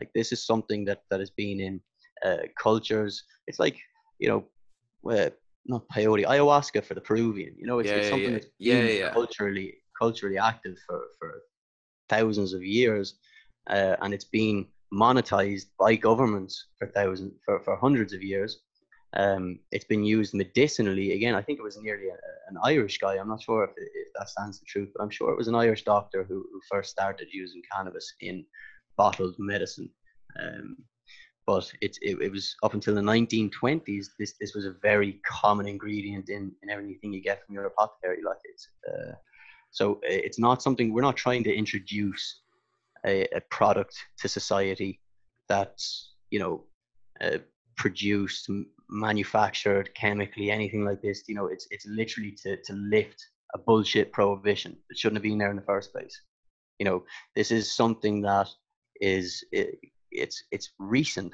like this is something that that has been in uh, cultures. It's like you know, uh, not peyote, ayahuasca for the Peruvian. You know, it's, Yeah, it's something yeah. that's Yeah, yeah. culturally culturally active for for thousands of years, uh, and it's been monetized by governments for thousands for, for hundreds of years. Um, it's been used medicinally. Again, I think it was nearly a, an Irish guy. I'm not sure if, if that stands the truth, but I'm sure it was an Irish doctor who, who first started using cannabis in bottled medicine. Um, but it, it, it was up until the 1920s, this, this was a very common ingredient in, in everything you get from your apothecary. Like it's, uh, so it's not something, we're not trying to introduce a, a product to society that's, you know, uh, produced, manufactured chemically, anything like this. You know, it's, it's literally to, to lift a bullshit prohibition that shouldn't have been there in the first place. You know, this is something that is it, it's it's recent.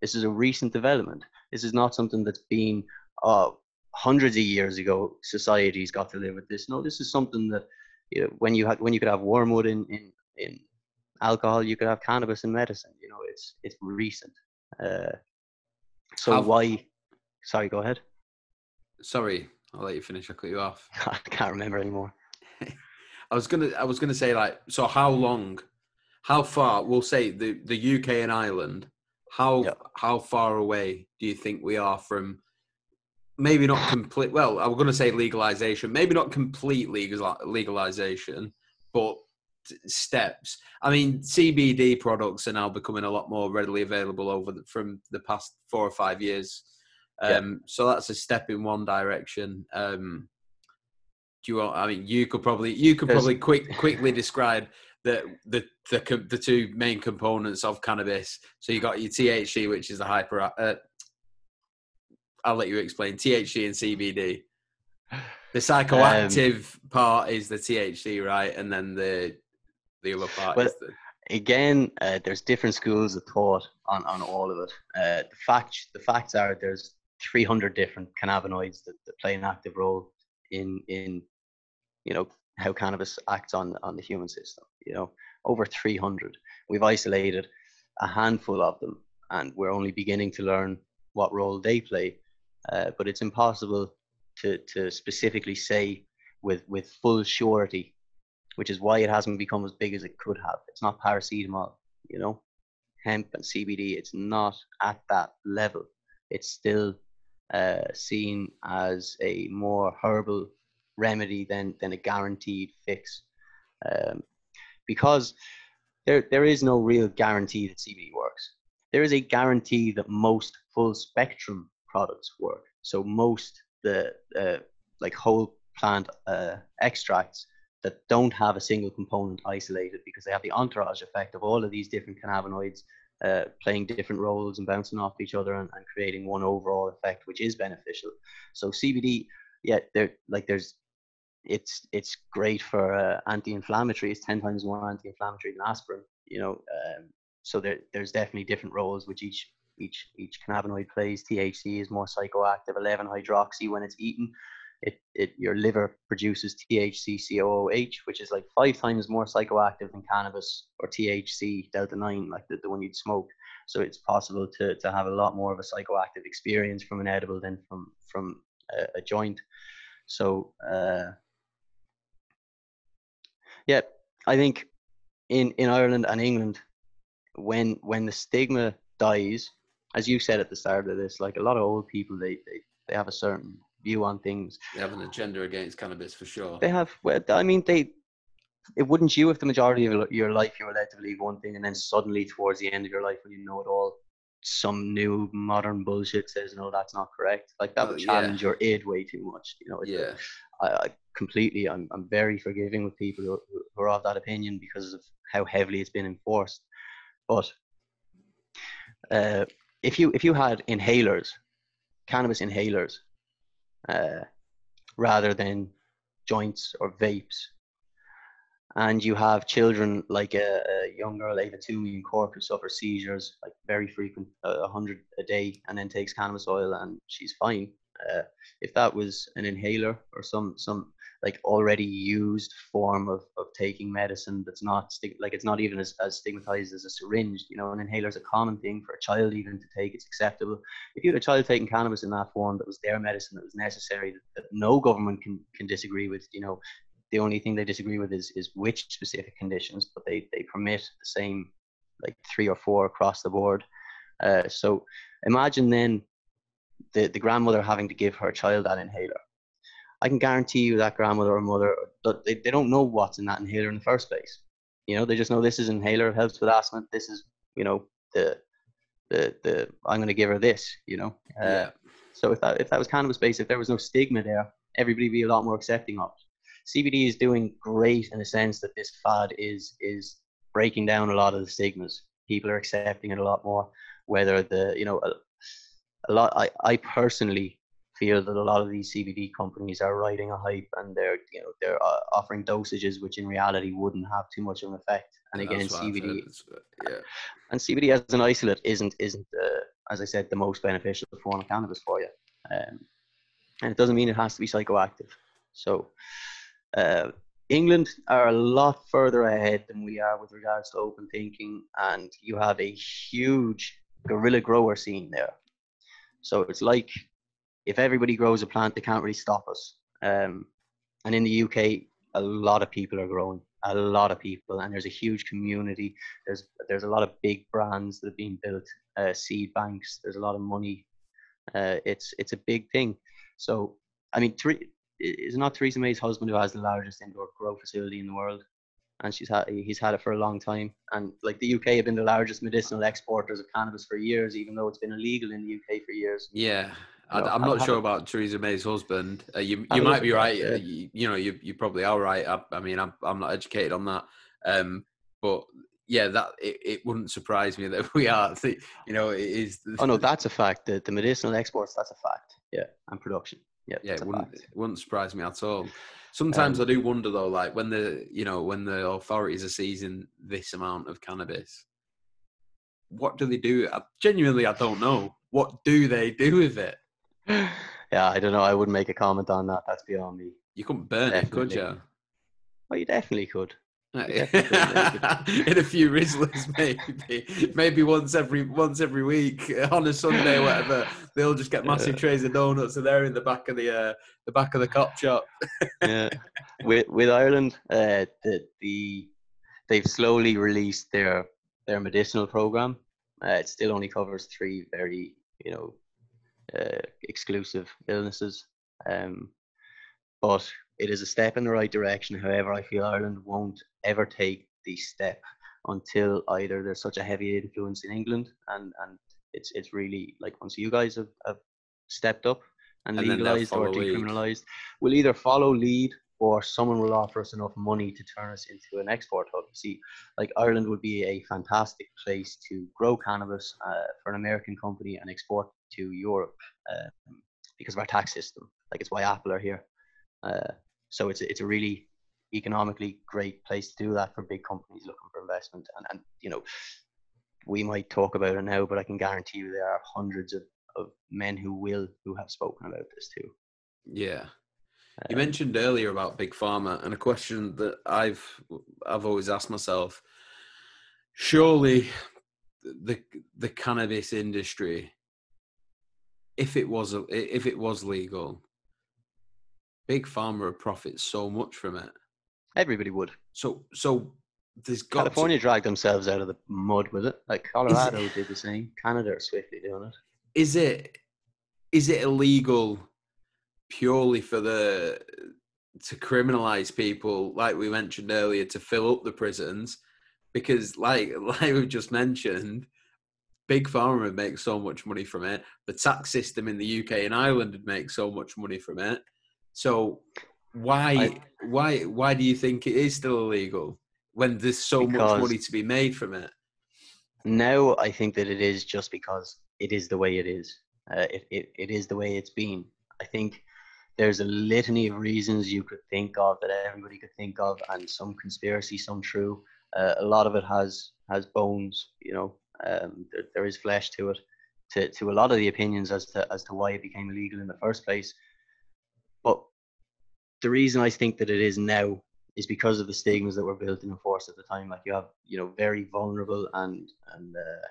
This is a recent development. This is not something that's been uh, hundreds of years ago. Societies got to live with this. No, this is something that you know, when you had when you could have wormwood in in in alcohol, you could have cannabis in medicine. You know, it's it's recent. Uh, so why? Sorry, go ahead. Sorry, I'll let you finish. I cut you off. I can't remember anymore. I was gonna I was gonna say like so how long how far we'll say the the UK and Ireland how Yep. how far away do you think we are from maybe not complete well I was gonna say legalization maybe not complete legal legalization but steps I mean CBD products are now becoming a lot more readily available over the, from the past four or five years Yeah. um so that's a step in one direction um do you want, I mean, you could probably you could probably quick quickly describe the the the the two main components of cannabis. So you got your THC, which is the hyper. Uh, I'll let you explain THC and CBD. The psychoactive part is the THC, right, and then the the other part Well, is the again, uh, there's different schools of thought on, on all of it. Uh, the fact the facts are there's 300 different cannabinoids that, that play an active role in in you know how cannabis acts on on the human system. You know, over 300. We've isolated a handful of them, and we're only beginning to learn what role they play. Uh, but it's impossible to to specifically say with with full surety which is why it hasn't become as big as it could have. It's not paracetamol, you know, hemp and CBD. It's not at that level. It's still uh, seen as a more herbal remedy than than a guaranteed fix, um, because there there is no real guarantee that CBD works. There is a guarantee that most full spectrum products work. So most the uh, like whole plant uh, extracts that don't have a single component isolated because they have the entourage effect of all of these different cannabinoids uh, playing different roles and bouncing off each other and, and creating one overall effect, which is beneficial. So CBD, yeah, there like there's it's it's great for uh, anti-inflammatory. It's ten times more anti-inflammatory than aspirin. You know, um, so there there's definitely different roles which each each each cannabinoid plays. THC is more psychoactive. 11 hydroxy when it's eaten, it, it your liver produces THC COOH, which is like five times more psychoactive than cannabis or THC delta 9, like the, the one you'd smoke. So it's possible to, to have a lot more of a psychoactive experience from an edible than from from a, a joint. So uh, yeah, I think in in Ireland and England, when when the stigma dies, as you said at the start of this, like a lot of old people, they they, they have a certain view on things. They have an agenda against cannabis for sure. They have. Well, I mean, they. It wouldn't you if the majority of your life you were led to believe one thing, and then suddenly towards the end of your life, when you know it all, some new modern bullshit says no, that's not correct. Like that would challenge yeah. your id way too much. You know. Yeah. I, I, completely. I'm I'm very forgiving with people who, who are of that opinion because of how heavily it's been enforced. But uh, if you if you had inhalers, cannabis inhalers, uh, rather than joints or vapes. And you have children like a, a young girl, Ava Twomey in Cork, who suffers seizures like very frequent, uh, a hundred a day, and then takes cannabis oil, and she's fine. Uh, if that was an inhaler or some some like already used form of, of taking medicine that's not like it's not even as, as stigmatized as a syringe you know an inhaler is a common thing for a child even to take it's acceptable. If you had a child taking cannabis in that form that was their medicine that was necessary that, that no government can can disagree with you know the only thing they disagree with is is which specific conditions but they they permit the same like three or four across the board. Uh, so imagine then the, the grandmother having to give her child that inhaler I can guarantee you that grandmother or mother, they, they don't know what's in that inhaler in the first place. You know, they just know this is inhaler, helps with asthma. This is, you know, the, the, the, I'm going to give her this, you know. Uh, yeah. So if that, if that was cannabis based, if there was no stigma there, everybody would be a lot more accepting of it. CBD is doing great in the sense that this fad is, is breaking down a lot of the stigmas. People are accepting it a lot more, whether the, you know, a, a lot, I, I personally feel that a lot of these CBD companies are riding a hype and they're you know they're uh, offering dosages which in reality wouldn't have too much of an effect. And again, CBD, uh, yeah, and CBD as an isolate isn't isn't uh, as I said the most beneficial form of cannabis for you, um, and it doesn't mean it has to be psychoactive. So. Uh, England are a lot further ahead than we are with regards to open thinking, and you have a huge guerrilla grower scene there. So it's like if everybody grows a plant, they can't really stop us. Um, and in the UK, a lot of people are growing, a lot of people, and there's a huge community. There's there's a lot of big brands that are being built, uh, seed banks. There's a lot of money. Uh, it's it's a big thing. So I mean, three is not Theresa May's husband who has the largest indoor grow facility in the world, and she's had he's had it for a long time. And like the UK have been the largest medicinal exporters of cannabis for years, even though it's been illegal in the UK for years. Yeah, I, am not sure about Theresa May's husband. Uh, you you might be right. Uh, you, you, know, you you probably are right. I, I, mean, I'm I'm not educated on that. Um, but yeah, that it, it wouldn't surprise me that we are. You know, it is. Oh no, that's a fact. The, the medicinal exports, that's a fact. Yeah, and production. Yeah, yeah, it wouldn't it wouldn't surprise me at all. Sometimes um, I do wonder though, like when the you know when the authorities are seizing this amount of cannabis, what do they do? I, genuinely, I don't know. What do they do with it? Yeah, I don't know. I wouldn't make a comment on that. That's beyond me. You couldn't burn definitely. it, could you? Well, you definitely could. in a few Rizlas, maybe, maybe once every once every week on a Sunday, or whatever. They'll just get massive yeah. trays of donuts, and they're in the back of the uh, the back of the cop shop. yeah, with with Ireland, uh, the the they've slowly released their their medicinal program. Uh, it still only covers three very you know uh, exclusive illnesses. Um, but it is a step in the right direction. However, I feel Ireland won't ever take the step until either there's such a heavy influence in England and, and it's it's really like once you guys have, have stepped up and, and legalized or decriminalized, we'll either follow lead or someone will offer us enough money to turn us into an export hub. You See, like Ireland would be a fantastic place to grow cannabis uh, for an American company and export to Europe um, because of our tax system. Like it's why Apple are here. Uh, so it's it's a really economically great place to do that for big companies looking for investment. And and you know, we might talk about it now, but I can guarantee you there are hundreds of, of men who will who have spoken about this too. Yeah. You um, mentioned earlier about big pharma, and a question that I've I've always asked myself: Surely, the the cannabis industry, if it was if it was legal, big pharma would profit so much from it. Everybody would. So so there's got California to, dragged themselves out of the mud with it. Like Colorado did the same. Canada are swiftly doing it. Is it is it illegal? Purely for the to criminalize people like we mentioned earlier to fill up the prisons because like like we just mentioned big pharma make so much money from it. The tax system in the uk and ireland would make so much money from it. So why I, why why do you think it is still illegal when there's so much money to be made from it? Now i think that it is just because it is the way it is. Uh, it, it, it is the way it's been. I think there's a litany of reasons you could think of that everybody could think of, and some conspiracy, some true. Uh, a lot of it has has bones, you know. Um, there, there is flesh to it, to, to a lot of the opinions as to as to why it became illegal in the first place. But the reason I think that it is now is because of the stigmas that were built in and enforced at the time. Like you have, you know, very vulnerable and and uh,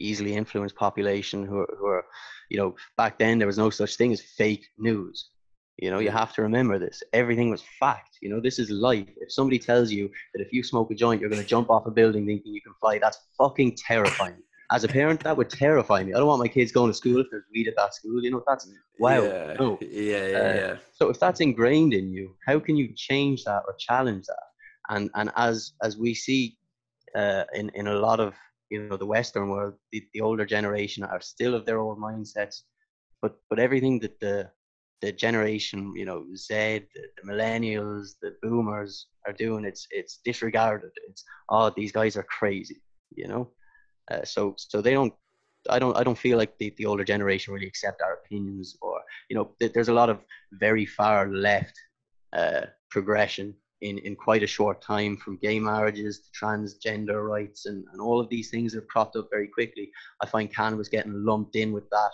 easily influenced population who are, who are, you know, back then there was no such thing as fake news. You know, you have to remember this. Everything was fact. You know, this is life. If somebody tells you that if you smoke a joint, you're going to jump off a building thinking you can fly, that's fucking terrifying. As a parent, that would terrify me. I don't want my kids going to school if there's weed at that school. You know, that's wow. Yeah, no. yeah, yeah, uh, yeah. So if that's ingrained in you, how can you change that or challenge that? And and as as we see uh, in in a lot of you know the Western world, the, the older generation are still of their old mindsets, but but everything that the the generation, you know, Z, the, the millennials, the boomers are doing, it's it's disregarded. It's oh these guys are crazy, you know. Uh, so so they don't. I don't. I don't feel like the, the older generation really accept our opinions, or you know, th- there's a lot of very far left uh, progression in, in quite a short time from gay marriages to transgender rights and, and all of these things have cropped up very quickly. I find cannabis getting lumped in with that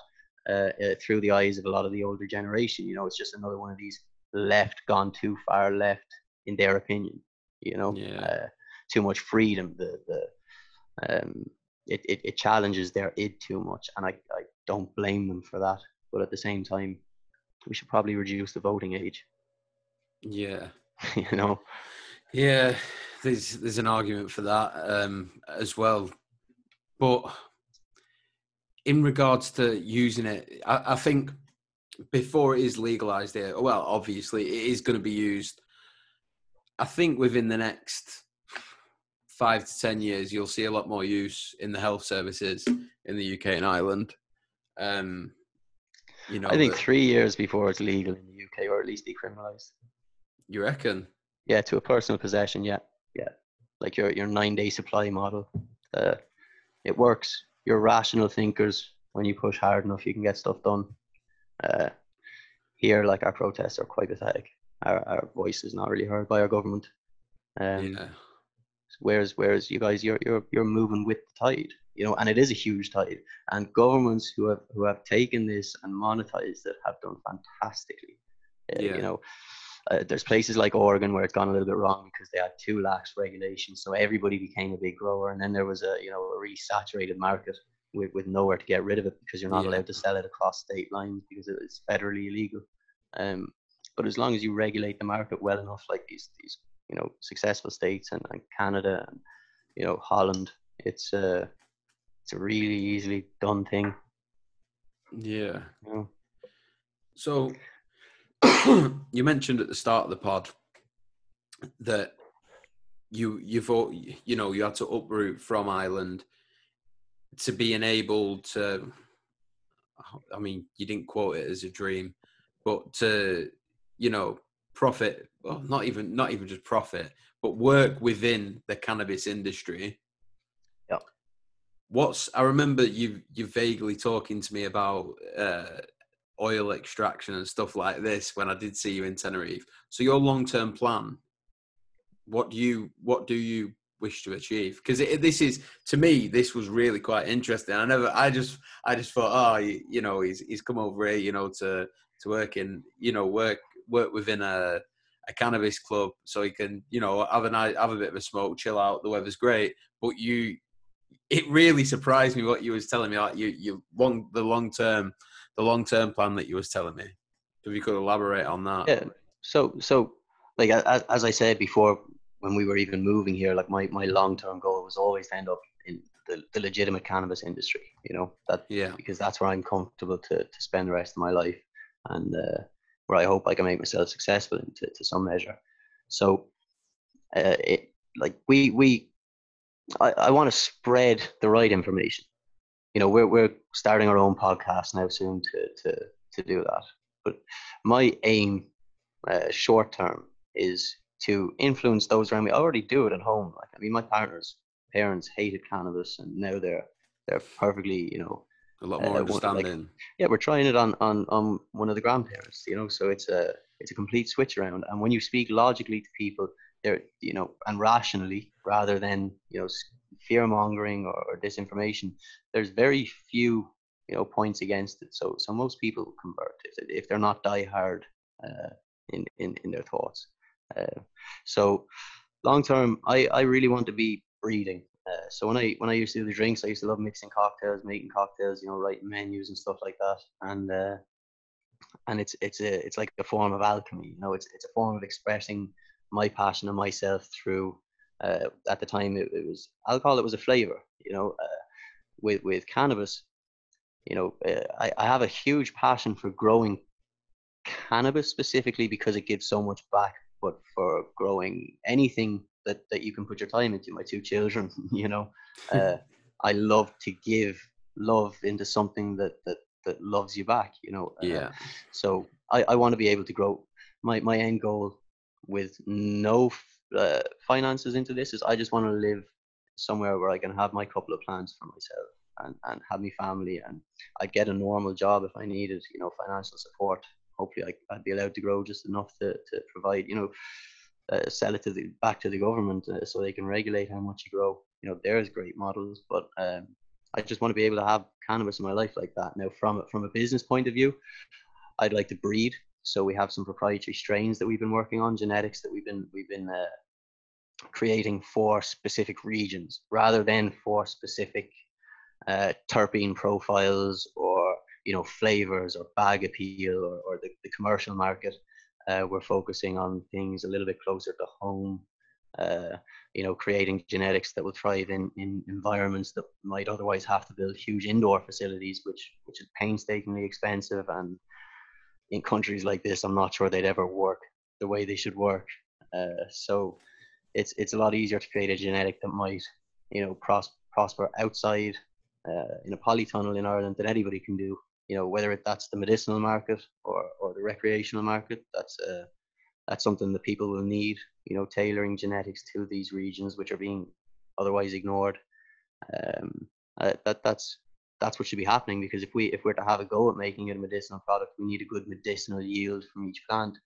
uh, uh, through the eyes of a lot of the older generation. You know, it's just another one of these left gone too far left in their opinion. You know, yeah. uh, too much freedom. The the um, it, it, it challenges their id too much, and I, I don't blame them for that. But at the same time, we should probably reduce the voting age. Yeah, you know. Yeah, there's there's an argument for that um, as well, but in regards to using it, I, I think before it is legalized here, well, obviously it is going to be used. I think within the next five to ten years, you'll see a lot more use in the health services in the UK and Ireland. Um, you know, I think three years before it's legal in the UK, or at least decriminalized. You reckon? Yeah, to a personal possession. Yeah, yeah. Like your your nine day supply model. Uh, it works. You're rational thinkers. When you push hard enough, you can get stuff done. Uh, here, like our protests are quite pathetic. Our our voice is not really heard by our government. Um, yeah. Whereas whereas you guys, you're you're you're moving with the tide. You know, and it is a huge tide. And governments who have who have taken this and monetized it have done fantastically. Uh, yeah. You know, uh, there's places like Oregon where it's gone a little bit wrong because they had too lax regulations, so everybody became a big grower, and then there was a you know a really saturated market with, with nowhere to get rid of it because you're not yeah. allowed to sell it across state lines because it's federally illegal. Um, but as long as you regulate the market well enough, like these these you know successful states and, and Canada and you know Holland, it's a it's a really easily done thing. Yeah. You know? So you mentioned at the start of the pod that you you've you know you had to uproot from Ireland to be enabled to. I mean, you didn't quote it as a dream, but to you know profit, well, not even not even just profit, but work within the cannabis industry. Yeah. What's I remember you you vaguely talking to me about uh, oil extraction and stuff like this when I did see you in Tenerife. So your long term plan, what do you what do you wish to achieve? Because this is to me this was really quite interesting. I never I just I just thought ah, oh you, you know he's he's come over here you know to to work in you know work work within a a cannabis club so he can you know have a night have a bit of a smoke chill out the weather's great but you it really surprised me what you was telling me like you you long the long term the long term plan that you was telling me. If you could elaborate on that. Yeah. So so like as, as I said before, when we were even moving here, like my, my long term goal was always to end up in the, the legitimate cannabis industry. You know that yeah because that's where I'm comfortable to to spend the rest of my life and uh, where I hope I can make myself successful in to, to some measure. So uh, it like we we I, I want to spread the right information you know, we're we're starting our own podcast now soon to to to do that. But my aim, uh, short term, is to influence those around me. I already do it at home. Like I mean, my partner's parents hated cannabis, and now they're they're perfectly, you know, a lot more uh, understanding. Like, yeah, we're trying it on on on one of the grandparents. You know, so it's a it's a complete switch around. And when you speak logically to people, they're you know, and rationally rather than you know fear mongering or, or, disinformation, there's very few you know points against it. So so most people convert if, if they're not die hard uh, in, in in their thoughts. Uh, so long term, I I really want to be breeding. Uh, so when I when I used to do the drinks, I used to love mixing cocktails, making cocktails, you know, writing menus and stuff like that. And uh, and it's it's a it's like a form of alchemy. You know, it's it's a form of expressing my passion and myself through uh, at the time it, it, was alcohol it was a flavor you know uh, with with cannabis. You know uh, I, I have a huge passion for growing cannabis specifically because it gives so much back but for growing anything that that you can put your time into. My two children you know uh, i love to give love into something that that that loves you back you know uh, yeah. so i i want to be able to grow. My my end goal with no uh, finances into this is I just want to live somewhere where I can have my couple of plants for myself and, and have my family and I'd get a normal job if I needed, you know, financial support. Hopefully I, would be allowed to grow just enough to, to provide, you know, uh, sell it to the, back to the government uh, so they can regulate how much you grow. You know, there's great models, but um, I just want to be able to have cannabis in my life like that. Now, from from a business point of view, I'd like to breed so we have some proprietary strains that we've been working on, genetics that we've been we've been uh, creating for specific regions rather than for specific uh, terpene profiles or you know flavors or bag appeal or, or the, the commercial market. Uh, we're focusing on things a little bit closer to home. Uh, you know, creating genetics that will thrive in, in environments that might otherwise have to build huge indoor facilities, which which is painstakingly expensive and in countries like this, I'm not sure they'd ever work the way they should work. Uh, so it's it's a lot easier to create a genetic that might, you know, pros- prosper outside uh, in a polytunnel in Ireland than anybody can do. You know, whether it, that's the medicinal market or, or the recreational market, that's uh, that's something that people will need. You know, tailoring genetics to these regions which are being otherwise ignored. Um, uh, that that's that's what should be happening because if we if we're to have a go at making it a medicinal product, we need a good medicinal yield from each plant,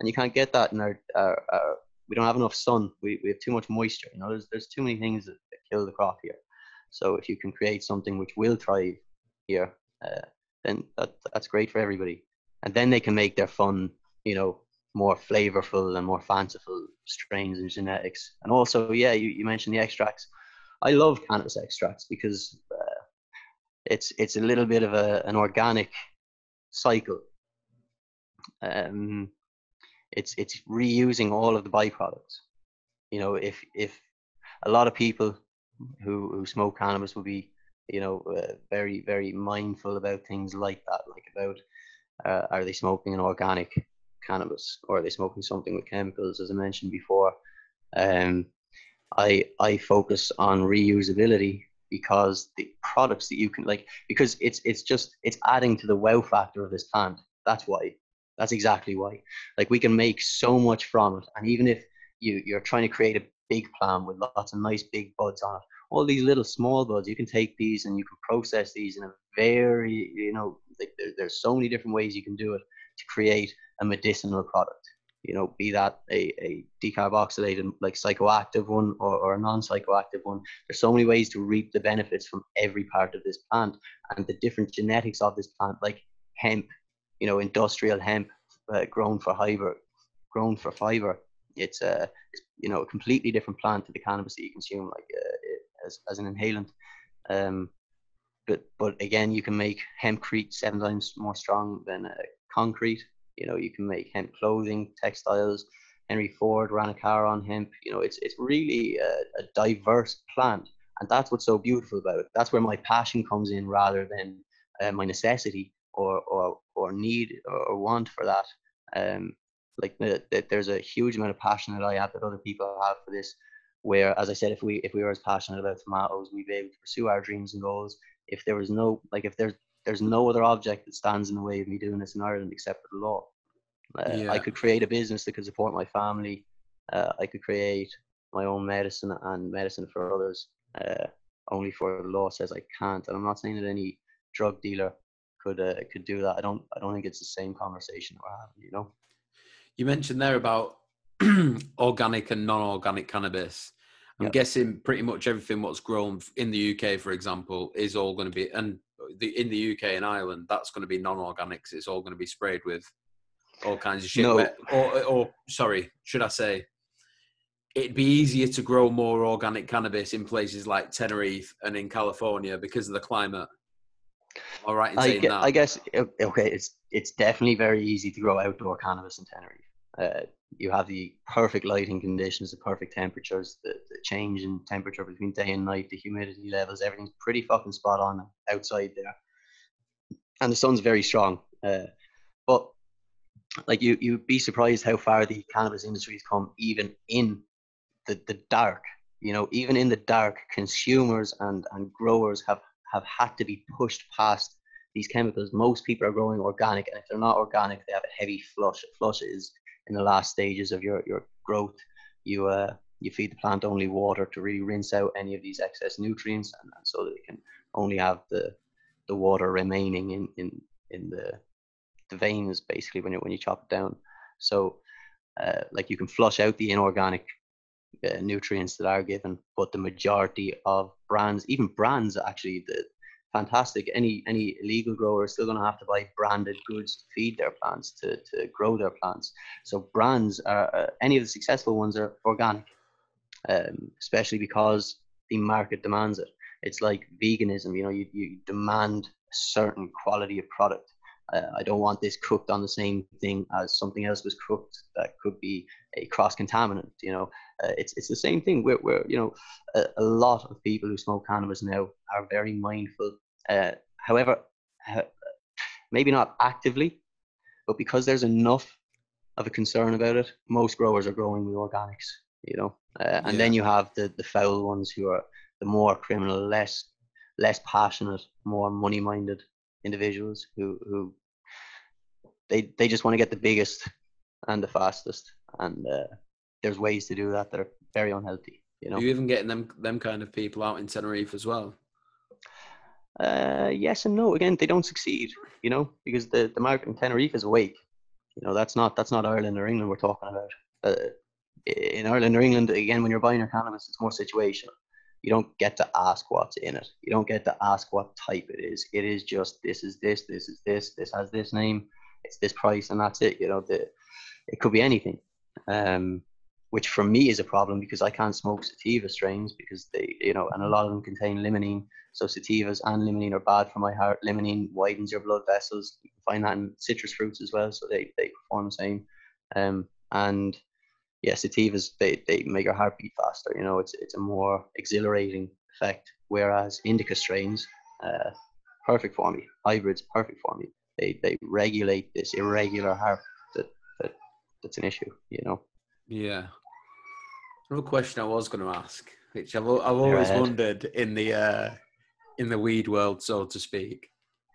and you can't get that in our, our, our we don't have enough sun. We, we have too much moisture. You know, there's there's too many things that, that kill the crop here. So if you can create something which will thrive here, uh, then that that's great for everybody, and then they can make their fun, you know, more flavorful and more fanciful strains and genetics. And also, yeah, you, you mentioned the extracts. I love cannabis extracts because uh, it's it's a little bit of a, an organic cycle. Um, it's it's reusing all of the byproducts. You know, if if a lot of people who who smoke cannabis will be, you know, uh, very very mindful about things like that, like about uh, are they smoking an organic cannabis or are they smoking something with chemicals, as I mentioned before. Um, I I focus on reusability because the products that you can like because it's it's just it's adding to the wow factor of this plant. That's why That's exactly why. Like we can make so much from it, and even if you you're trying to create a big plant with lots of nice big buds on it, all these little small buds, you can take these and you can process these in a very you know like there, there's so many different ways you can do it to create a medicinal product. You know, be that a, a decarboxylated like psychoactive one or, or a non-psychoactive one. There's so many ways to reap the benefits from every part of this plant and the different genetics of this plant, like hemp you know, industrial hemp uh, grown for fiber, grown for fiber. It's a, you know, a completely different plant to the cannabis that you consume, like uh, as, as an inhalant. Um, but but again, you can make hempcrete seven times more strong than uh, concrete. You know, you can make hemp clothing, textiles. Henry Ford ran a car on hemp. You know, it's it's really a, a diverse plant, and that's what's so beautiful about it. That's where my passion comes in, rather than uh, my necessity or or or need or want for that. Um, like the, there's a huge amount of passion that I have that other people have for this. Where, as I said, if we if we were as passionate about tomatoes, we'd be able to pursue our dreams and goals. If there was no like if there's there's no other object that stands in the way of me doing this in Ireland except for the law. Uh, yeah. I could create a business that could support my family. Uh, I could create my own medicine and medicine for others. Uh, only for the law says I can't. And I'm not saying that any drug dealer could uh, could do that. I don't I don't think it's the same conversation we're having. You know. You mentioned there about organic and non-organic cannabis. I'm yep. guessing pretty much everything what's grown in the UK, for example, is all going to be and the in the UK and Ireland, that's going to be non-organics. It's all going to be sprayed with all kinds of shit. No. Or, or sorry, should I say, it'd be easier to grow more organic cannabis in places like Tenerife and in California because of the climate. All right, I, guess, I guess okay. It's it's definitely very easy to grow outdoor cannabis in Tenerife. Uh, you have the perfect lighting conditions, the perfect temperatures, the, the, change in temperature between day and night, the humidity levels, everything's pretty fucking spot on outside there. And the sun's very strong. Uh, but like you, you'd be surprised how far the cannabis industry has come, even in the, the dark. You know, even in the dark, consumers and, and growers have have had to be pushed past these chemicals. Most people are growing organic, and if they're not organic, they have a heavy flush. Flush is in the last stages of your, your growth. You uh, you feed the plant only water to really rinse out any of these excess nutrients, and, so that it can only have the the water remaining in in in the the veins basically when you when you chop it down. So uh, like you can flush out the inorganic uh, nutrients that are given, but the majority of brands, even brands, actually, the fantastic. Any any illegal grower is still going to have to buy branded goods to feed their plants to to grow their plants. So brands are uh, any of the successful ones are organic, um, especially because the market demands it. It's like veganism. You know, you you demand a certain quality of product. Uh, I don't want this cooked on the same thing as something else was cooked that could be a cross contaminant. You know, uh, it's it's the same thing. Where where you know a, a, lot of people who smoke cannabis now are very mindful. Uh, however, maybe not actively, but because there's enough of a concern about it, most growers are growing with organics. You know, uh, and yeah. then you have the the foul ones who are the more criminal, less less passionate, more money minded individuals who who they they just want to get the biggest and the fastest and uh, there's ways to do that that are very unhealthy you know are you even getting them them kind of people out in tenerife as well uh, yes and no again they don't succeed you know because the, the market in tenerife is awake you know that's not that's not ireland or england we're talking about uh, in ireland or england again when you're buying your cannabis it's more situational you don't get to ask what's in it. You don't get to ask what type it is. It is just this is this, this is this, this has this name, it's this price, and that's it. You know, the it could be anything. Um, which for me is a problem because I can't smoke sativa strains because they, you know, and a lot of them contain limonene. So sativas and limonene are bad for my heart. Limonene widens your blood vessels. You can find that in citrus fruits as well, so they, they perform the same. Um, and yeah, sativas they, they make your heart beat faster. You know, it's it's a more exhilarating effect. Whereas indica strains, uh, perfect for me. Hybrids, perfect for me. They they regulate this irregular heart that, that that's an issue. You know. Yeah. Another question I was going to ask, which I've I've always wondered in the uh, in the weed world, so to speak.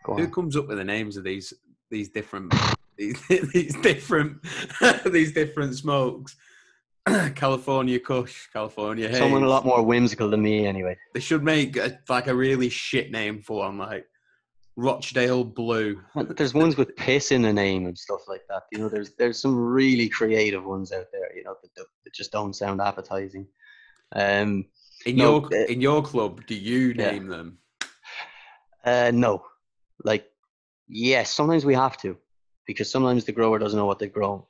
Who comes up with the names of these these different these, these different these different smokes. California Kush, California Haze. Someone a lot more whimsical than me, anyway. They should make a, like a really shit name for one, like Rochdale Blue. There's ones with piss in the name and stuff like that. You know, there's there's some really creative ones out there. You know, that, that just don't sound appetizing. Um, in no, your uh, in your club, do you yeah. name them? Uh, no, like yes, sometimes we have to, because sometimes the grower doesn't know what they've grown.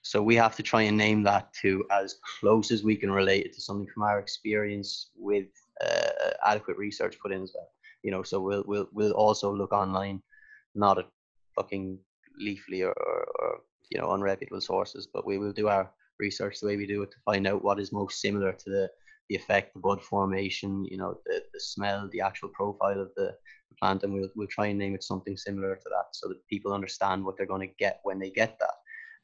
So we have to try and name that to as close as we can relate it to something from our experience with uh, adequate research put in as well. You know, so we'll we'll we'll also look online, not at fucking Leafly or, or, or you know unreputable sources, but we will do our research the way we do it to find out what is most similar to the the effect, the bud formation, you know, the, the smell, the actual profile of the plant, and we'll we'll try and name it something similar to that so that people understand what they're going to get when they get that.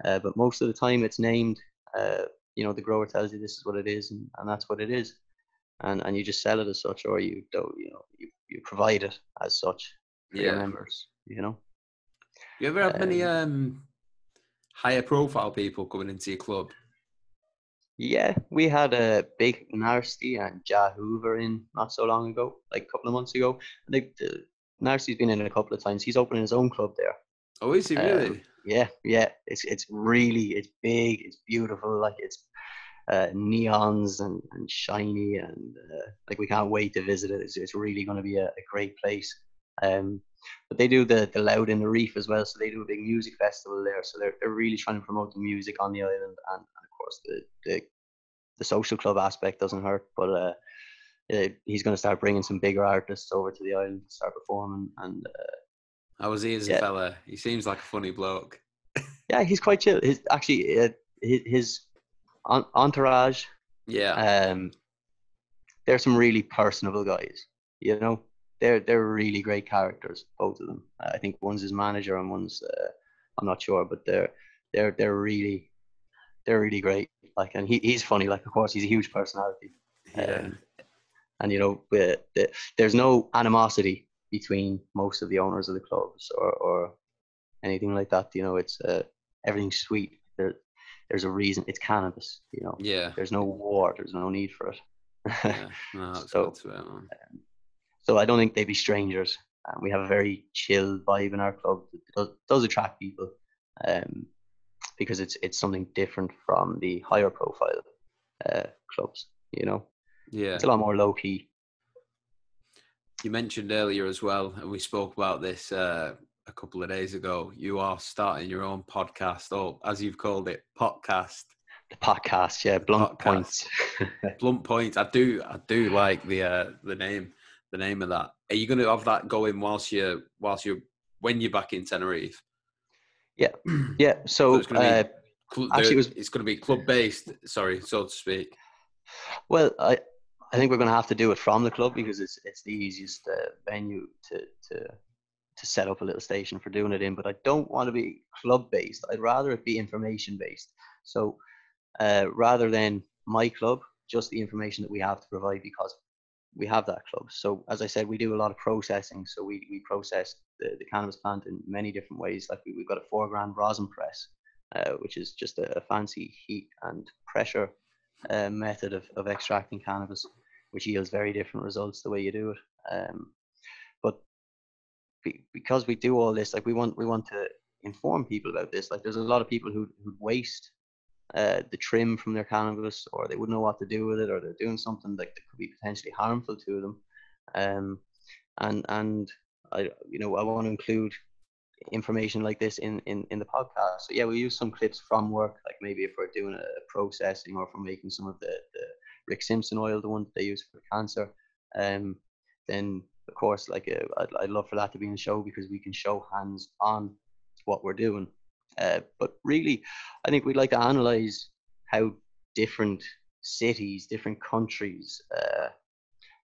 Uh, but most of the time, it's named. Uh, you know, the grower tells you this is what it is, and, and that's what it is, and and you just sell it as such, or you don't. You know, you, you provide it as such for your Yeah. members. You know. You ever have Um, um, higher profile people coming into your club? Yeah, we had a big Narsty and Ja Hoover in not so long ago, like a couple of months ago. I think the, Narsty's been in a couple of times. He's opening his own club there. Oh, is he Um, really? Yeah, yeah. It's it's really it's big. It's beautiful. Like it's uh, neons and, and shiny and uh, like we can't wait to visit it. It's, it's really going to be a, a great place. Um, but they do the the Loud in the Reef as well. So they do a big music festival there. So they're they're really trying to promote the music on the island and, and of course the the the social club aspect doesn't hurt. But uh, uh, he's going to start bringing some bigger artists over to the island to start performing and. Uh, How was he as a fella? He seems like a funny bloke. yeah, he's quite chill. His actually uh, his, his entourage. Yeah. Um, they're some really personable guys. You know, they're they're really great characters, both of them. Uh, I think one's his manager and one's uh, I'm not sure, but they're they're they're really they're really great. Like, and he, he's funny. Like, of course, he's a huge personality. yeah. Um, and you know, the, the, there's no animosity between most of the owners of the clubs or, or anything like that. You know, it's uh, everything's sweet. There's a reason. It's cannabis. You know, yeah. there's no war. There's no need for it. yeah. No, So- hear, so I don't think they'd be strangers. Um, we have a very chill vibe in our club. It does, does attract people um, because it's it's something different from the higher profile uh, clubs. You know, Yeah. it's a lot more low key. You mentioned earlier as well, and we spoke about this uh, a couple of days ago. You are starting your own podcast, or as you've called it, podcast. The podcast, yeah, blunt Podcast. points. Blunt point. I do. I do like the uh, the name. The name of that. Are you going to have that going whilst you whilst you when you're back in Tenerife? Yeah. yeah, So so it's gonna be- uh, Cl- Actually, it was- it's going to be club based. Sorry, so to speak. Well, I I think we're going to have to do it from the club because it's it's the easiest uh, venue to to to set up a little station for doing it in. But I don't want to be club based. I'd rather it be information based. So uh, rather than my club, just the information that we have to provide because we have that club. So as I said, we do a lot of processing. So we we process the, the cannabis plant in many different ways. Like we, we've got a four grand rosin press, uh, which is just a, a fancy heat and pressure uh, method of, of extracting cannabis, which yields very different results the way you do it. Um, be, because we do all this, like we want we want to inform people about this. Like there's a lot of people who who waste uh, the trim from their cannabis, or they wouldn't know what to do with it, or they're doing something like that could be potentially harmful to them. Um, and and I you know I want to include information like this in, in in the podcast. So yeah, we use some clips from work, like maybe if we're doing a processing or we're making some of the, the Rick Simpson oil, the one that they use for cancer. Um, then of course, like uh, I'd, I'd love for that to be in the show because we can show hands on what we're doing. Uh, but really, I think we'd like to analyze how different cities, different countries, uh,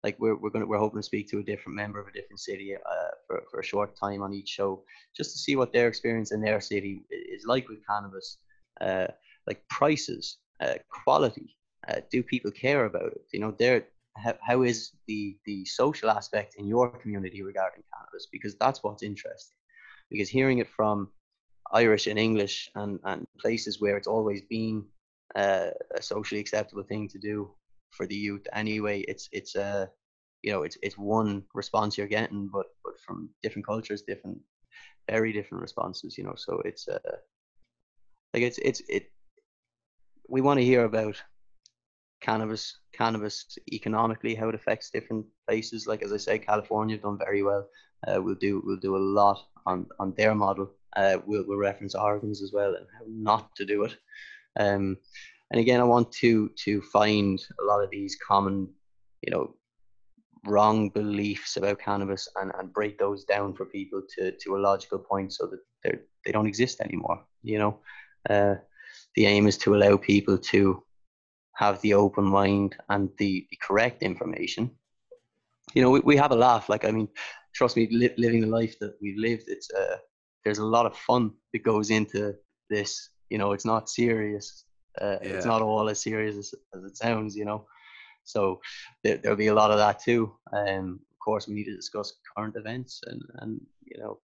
like we're we're gonna we're hoping to speak to a different member of a different city uh, for for a short time on each show, just to see what their experience in their city is like with cannabis, uh, like prices, uh, quality. Do people care about it? You know, there how, how is the the social aspect in your community regarding cannabis? Because that's what's interesting. Because hearing it from Irish and English and, and places where it's always been uh, a socially acceptable thing to do for the youth anyway. It's it's a uh, you know it's it's one response you're getting, but but from different cultures, different very different responses. You know, so it's uh like it's it's it. We want to hear about cannabis cannabis economically how it affects different places like as i say california done very well uh, we'll do we'll do a lot on on their model uh, we'll, we'll reference Oregon's as well and how not to do it. Um, and again, I want to to find a lot of these common, you know, wrong beliefs about cannabis and, and break those down for people to, to a logical point so that they they don't exist anymore. You know, uh, the aim is to allow people to have the open mind and the, the correct information. You know, we, we have a laugh. Like, I mean, trust me, li- living the life that we've lived, it's uh, there's a lot of fun that goes into this. You know, it's not serious. Uh, yeah. It's not all as serious as, as it sounds. You know, so there, will be a lot of that too. Um, of course, we need to discuss current events and and you know.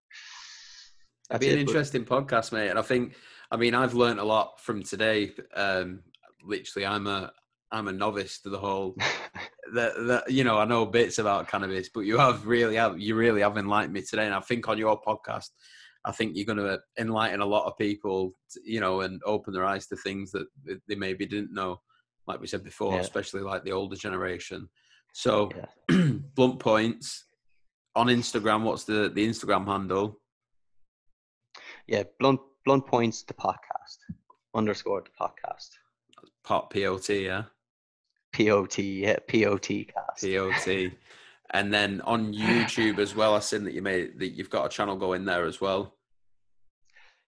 It'd be an it, interesting but... podcast, mate. And I think, I mean, I've learned a lot from today. Um, literally, I'm a I'm a novice to the whole. that that you know, I know bits about cannabis, but you have really have you really have enlightened me today. And I think on your podcast, I think you're going to enlighten a lot of people, you know, and open their eyes to things that they maybe didn't know, like we said before, yeah. especially like the older generation. So, yeah. blunt points on Instagram. What's the the Instagram handle? Yeah, blunt blunt points the podcast underscore the podcast. Pot P O T yeah. P O T yeah P O T cast. P O T. And then on YouTube as well, I've seen that you made that you've got a channel going there as well.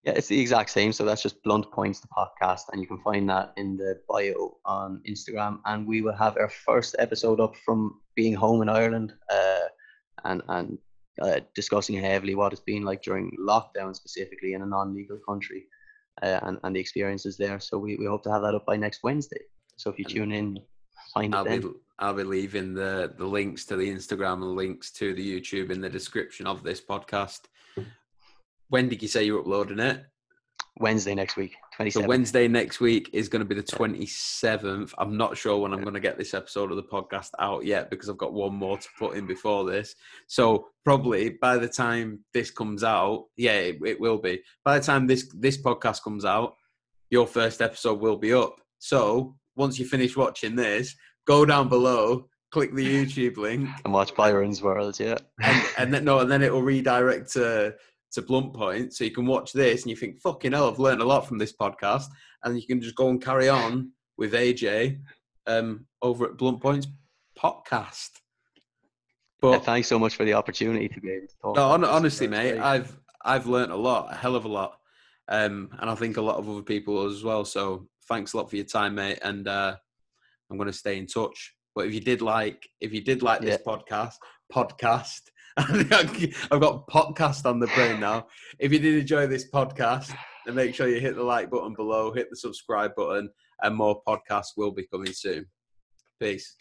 Yeah, it's the exact same. So that's just Blunt Points, the podcast, and you can find that in the bio on Instagram. And we will have our first episode up from being home in Ireland, uh, and and uh, discussing heavily what it's been like during lockdown, specifically in a non-legal country, uh, and and the experiences there. So we, we hope to have that up by next Wednesday. So if you tune in, find I'll it then. Be, I'll be leaving the, the links to the Instagram and links to the YouTube in the description of this podcast. When did you say you're uploading it? Wednesday next week, 27th. So Wednesday next week is going to be the 27th. I'm not sure when I'm going to get this episode of the podcast out yet because I've got one more to put in before this. So probably by the time this comes out, yeah, it, it will be. By the time this this podcast comes out, your first episode will be up. So once you finish watching this, go down below, click the YouTube link, and watch Byron's World. Yeah, and, and then no, and then it will redirect to to Blunt Point, so you can watch this and you think, "Fucking hell, I've learned a lot from this podcast," and you can just go and carry on with AJ um, over at Blunt Point's podcast. But yeah, thanks so much for the opportunity to be able to talk. No, honestly, mate, great. I've I've learned a lot, a hell of a lot, um, and I think a lot of other people as well. So thanks a lot for your time, mate, and uh, I'm going to stay in touch. But if you did like, if you did like this podcast, podcast, I've got podcast on the brain now. If you did enjoy this podcast, then make sure you hit the like button below, hit the subscribe button, and more podcasts will be coming soon. Peace.